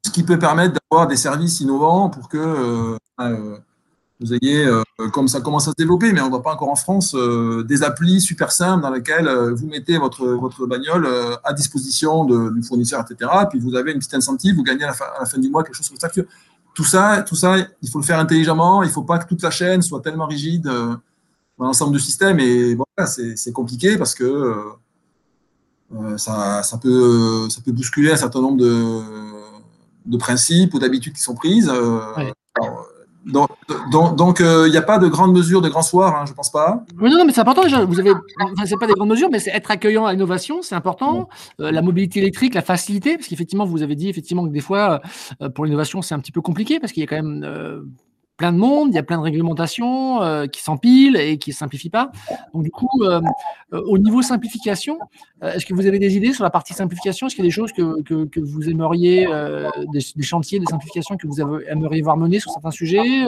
ce qui peut permettre d'avoir des services innovants pour que euh, euh, vous ayez, euh, comme ça commence à se développer, mais on ne voit pas encore en France, des applis super simples dans lesquelles vous mettez votre, votre bagnole à disposition du fournisseur, etc. Puis vous avez une petite incentive, vous gagnez à la fin, du mois quelque chose sur facture. Tout ça, tout ça, il faut le faire intelligemment. Il ne faut pas que toute la chaîne soit tellement rigide dans l'ensemble du système. Et voilà, c'est compliqué parce que ça, ça, peut, ça peut bousculer un certain nombre de de principes ou d'habitudes qui sont prises. Euh, donc, il n'y euh, a pas de grandes mesures de grand soir, hein, je pense pas. Oui, non, mais c'est important déjà. Vous avez, enfin, c'est pas des grandes mesures, mais c'est être accueillant à l'innovation, c'est important. Euh, la mobilité électrique, la facilité, parce qu'effectivement, vous avez dit effectivement que des fois, pour l'innovation, c'est un petit peu compliqué parce qu'il y a quand même plein de monde, il y a plein de réglementations euh, qui s'empilent et qui ne simplifient pas. Donc, du coup, euh, euh, au niveau simplification, est-ce que vous avez des idées sur la partie simplification? Est-ce qu'il y a des choses que, que, vous aimeriez, des, chantiers de simplification que vous aimeriez voir mener sur certains sujets,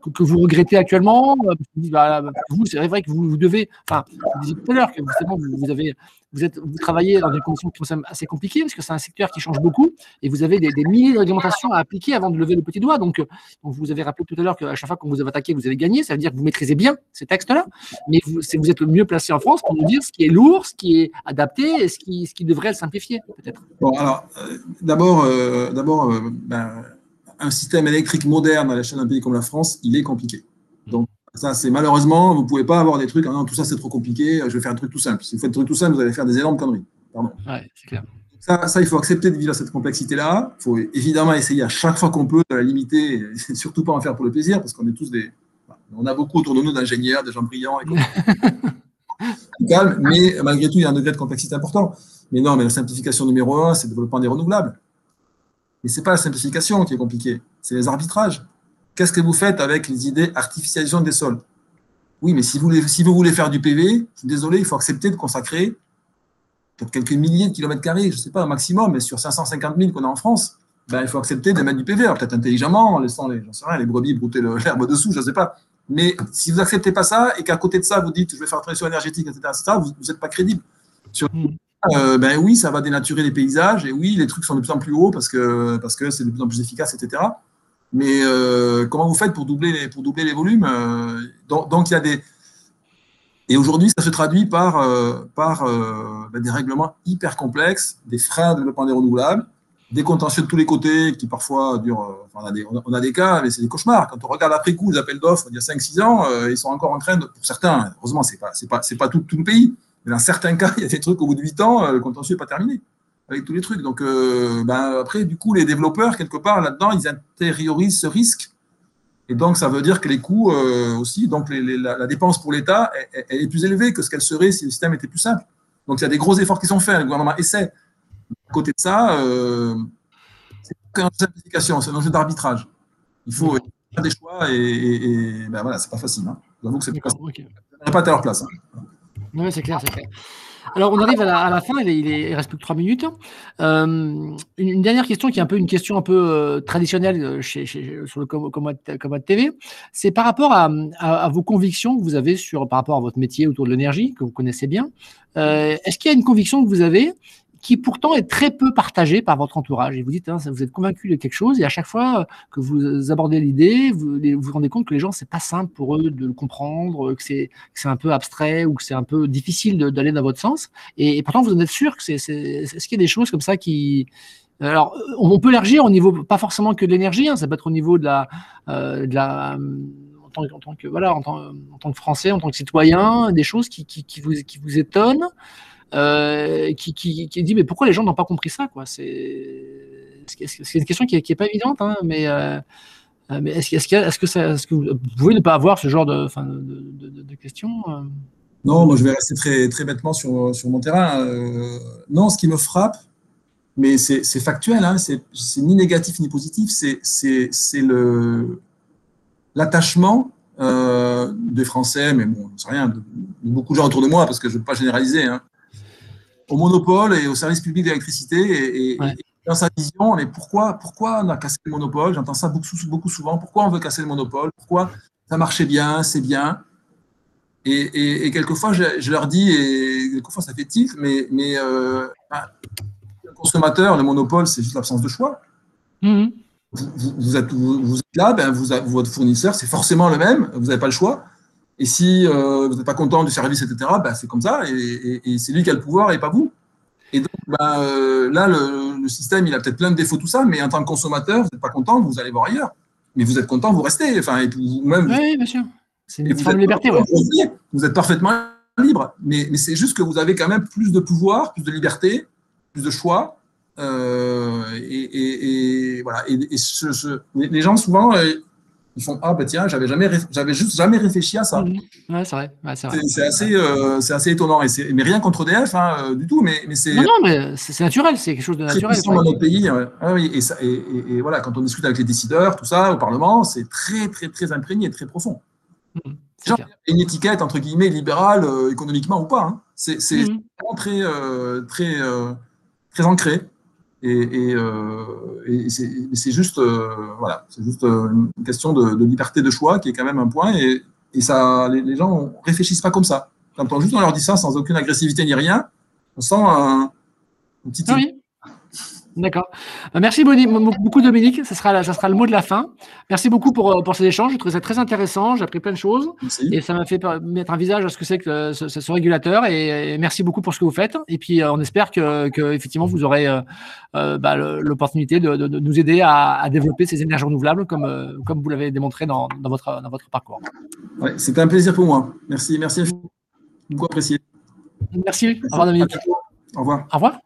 que, vous regrettez actuellement bah, Vous, c'est vrai que vous, devez, enfin, vous disiez tout à l'heure que vous, avez vous, êtes, vous travaillez dans des conditions qui sont assez compliquées parce que c'est un secteur qui change beaucoup et vous avez des, milliers de réglementations à appliquer avant de lever le petit doigt. Donc, vous avez rappelé tout à l'heure qu'à chaque fois qu'on vous avez attaqué, vous avez gagné. Ça veut dire que vous maîtrisez bien ces textes-là, mais vous, êtes le mieux placé en France pour nous dire ce qui est lourd, ce qui est adapté et ce qui, devrait le simplifier, peut-être. Bon, alors, euh, d'abord, euh, euh, ben, un système électrique moderne à l'échelle d'un pays comme la France, il est compliqué. Donc, ça, c'est malheureusement, vous ne pouvez pas avoir des trucs, ah non, tout ça c'est trop compliqué, je vais faire un truc tout simple. Si vous faites un truc tout simple, vous allez faire des énormes conneries. Pardon. Ouais, c'est clair. Ça, ça, il faut accepter de vivre cette complexité-là. Il faut évidemment essayer à chaque fois qu'on peut de la limiter, et <laughs> surtout pas en faire pour le plaisir, parce qu'on est tous des. On a beaucoup autour de nous d'ingénieurs, des gens brillants, et <laughs> calme, mais malgré tout, il y a un degré de complexité important. Mais non, mais la simplification numéro un, c'est le développement des renouvelables. Mais ce n'est pas la simplification qui est compliquée, c'est les arbitrages. Qu'est-ce que vous faites avec les idées artificialisation des sols? Oui, mais si vous, voulez, si vous voulez faire du PV, désolé, il faut accepter de consacrer peut-être quelques milliers de kilomètres carrés, je ne sais pas, un maximum, mais sur 550 000 qu'on a en France, ben, il faut accepter de mettre du PV, peut-être intelligemment, en laissant les, sais rien, les brebis brouter <laughs> l'herbe dessous, je ne sais pas. Mais si vous n'acceptez pas ça et qu'à côté de ça, vous dites je vais faire transition énergétique, etc., vous n'êtes pas crédible. Hmm. Euh, ben oui, ça va dénaturer les paysages et oui, les trucs sont de plus en plus hauts parce que parce que c'est de plus en plus efficace, etc. Mais euh, comment vous faites pour doubler les, pour doubler les volumes euh, donc, il y a des. Et aujourd'hui, ça se traduit par, par ben, des règlements hyper complexes, des freins de développement des renouvelables, des contentieux de tous les côtés qui parfois durent. on, a des, cas, mais c'est des cauchemars. Quand on regarde après coup les appels d'offres il y a 5-6 ans, ils sont encore en train de. Pour certains, heureusement, ce n'est pas, pas, pas tout, le pays, mais dans certains cas, <laughs> il y a des trucs au bout de 8 ans, le contentieux n'est pas terminé avec tous les trucs. Donc, euh, ben, après, du coup, les développeurs, quelque part, là-dedans, ils intériorisent ce risque. Et donc, ça veut dire que les coûts euh, aussi, donc la, dépense pour l'État, est plus élevée que ce qu'elle serait si le système était plus simple. Donc, il y a des gros efforts qui sont faits. Le gouvernement essaie. À côté de ça, euh, c'est pas une simplification, c'est un enjeu d'arbitrage. Il faut faire des choix et, et, ben voilà, c'est pas facile. Hein. J'avoue que c'est pas, pas à leur place. Hein. Oui, c'est clair, c'est clair. Alors, on arrive à la, fin, il, il, reste plus que trois minutes. Euh, une, dernière question qui est un peu une question un peu euh, traditionnelle euh, sur le Commode TV, c'est par rapport à, vos convictions que vous avez sur, par rapport à votre métier autour de l'énergie, que vous connaissez bien. Est-ce qu'il y a une conviction que vous avez qui pourtant est très peu partagé par votre entourage. Et vous dites, hein, vous êtes convaincu de quelque chose, et à chaque fois que vous abordez l'idée, vous vous rendez compte que les gens, c'est pas simple pour eux de le comprendre, que c'est un peu abstrait ou que c'est un peu difficile d'aller dans votre sens. Et, pourtant, vous en êtes sûr que c'est, est-ce qu'il y a des choses comme ça qui, alors, on peut élargir au niveau, pas forcément que de l'énergie, hein, ça peut être au niveau de la, euh, de la en tant, en tant, que voilà, en tant, en tant, que Français, en tant que citoyen, des choses qui, qui, qui vous, qui vous étonnent. Euh, qui, dit mais pourquoi les gens n'ont pas compris ça quoi? C'est une question qui n'est pas évidente, hein, mais, euh, mais est-ce est est que, est que vous, pouvez ne pas avoir ce genre de, de, de, de questions euh? Non, moi je vais rester très, très bêtement sur, sur mon terrain. non, ce qui me frappe, mais c'est factuel, hein, c'est ni négatif ni positif, c'est l'attachement des Français, mais bon, c'est rien, de, beaucoup de gens autour de moi, parce que je ne veux pas généraliser, hein, au monopole et au service public d'électricité et, dans sa vision, mais pourquoi, pourquoi on a cassé le monopole? J'entends ça beaucoup, beaucoup souvent. Pourquoi on veut casser le monopole? Pourquoi ça marchait bien, c'est bien? Et, quelquefois, je, leur dis, et quelquefois ça fait tilt, mais, mais euh, ben, le consommateur, le monopole, c'est juste l'absence de choix. Mmh. Vous, êtes, là, ben, vous, votre fournisseur, c'est forcément le même, vous n'avez pas le choix. Et si euh, vous n'êtes pas content du service, etc., ben, c'est comme ça, et, c'est lui qui a le pouvoir et pas vous. Et donc, euh, là, le, système, il a peut-être plein de défauts, tout ça, mais en tant que consommateur, vous n'êtes pas content, vous allez voir ailleurs. Mais vous êtes content, vous restez. Enfin, et même, oui, bien sûr. C'est une forme de liberté. Vous êtes parfaitement libre, mais, mais c'est juste que vous avez quand même plus de pouvoir, plus de liberté, plus de choix. Euh, et, voilà. Et, les gens souvent ils font ah bah tiens j'avais jamais j'avais juste jamais réfléchi à ça. Mmh. Ouais, c'est vrai. c'est assez euh, c'est assez étonnant et mais rien contre DF hein, du tout mais mais c'est non non mais c'est naturel c'est quelque chose de naturel. dans notre pays ah oui, et, ça, et, voilà quand on discute avec les décideurs tout ça au Parlement c'est très très très imprégné très profond. Mmh, une étiquette entre guillemets libérale euh, économiquement ou pas. Hein. C'est mmh. vraiment très, euh, très, euh, très ancré. Et, c'est juste, voilà, c'est juste une question de, liberté de choix qui est quand même un point. Et, ça, les, gens réfléchissent pas comme ça. Quand on juste on leur dit ça sans aucune agressivité ni rien, on sent un, petit. Ah D'accord. Euh, merci beaucoup Dominique, ça sera, ça sera le mot de la fin. Merci beaucoup pour, euh, pour ces échanges, je trouvais ça très intéressant, j'ai appris plein de choses et ça m'a fait mettre un visage à ce que c'est que ce, régulateur et, merci beaucoup pour ce que vous faites. Et puis euh, on espère que, que effectivement vous aurez bah, l'opportunité de, de, nous aider à, développer ces énergies renouvelables comme, comme vous l'avez démontré dans, dans, votre, dans votre parcours. Ouais, C'était un plaisir pour moi. Merci, merci beaucoup apprécié. Merci. Au revoir Dominique. Au revoir. Au revoir.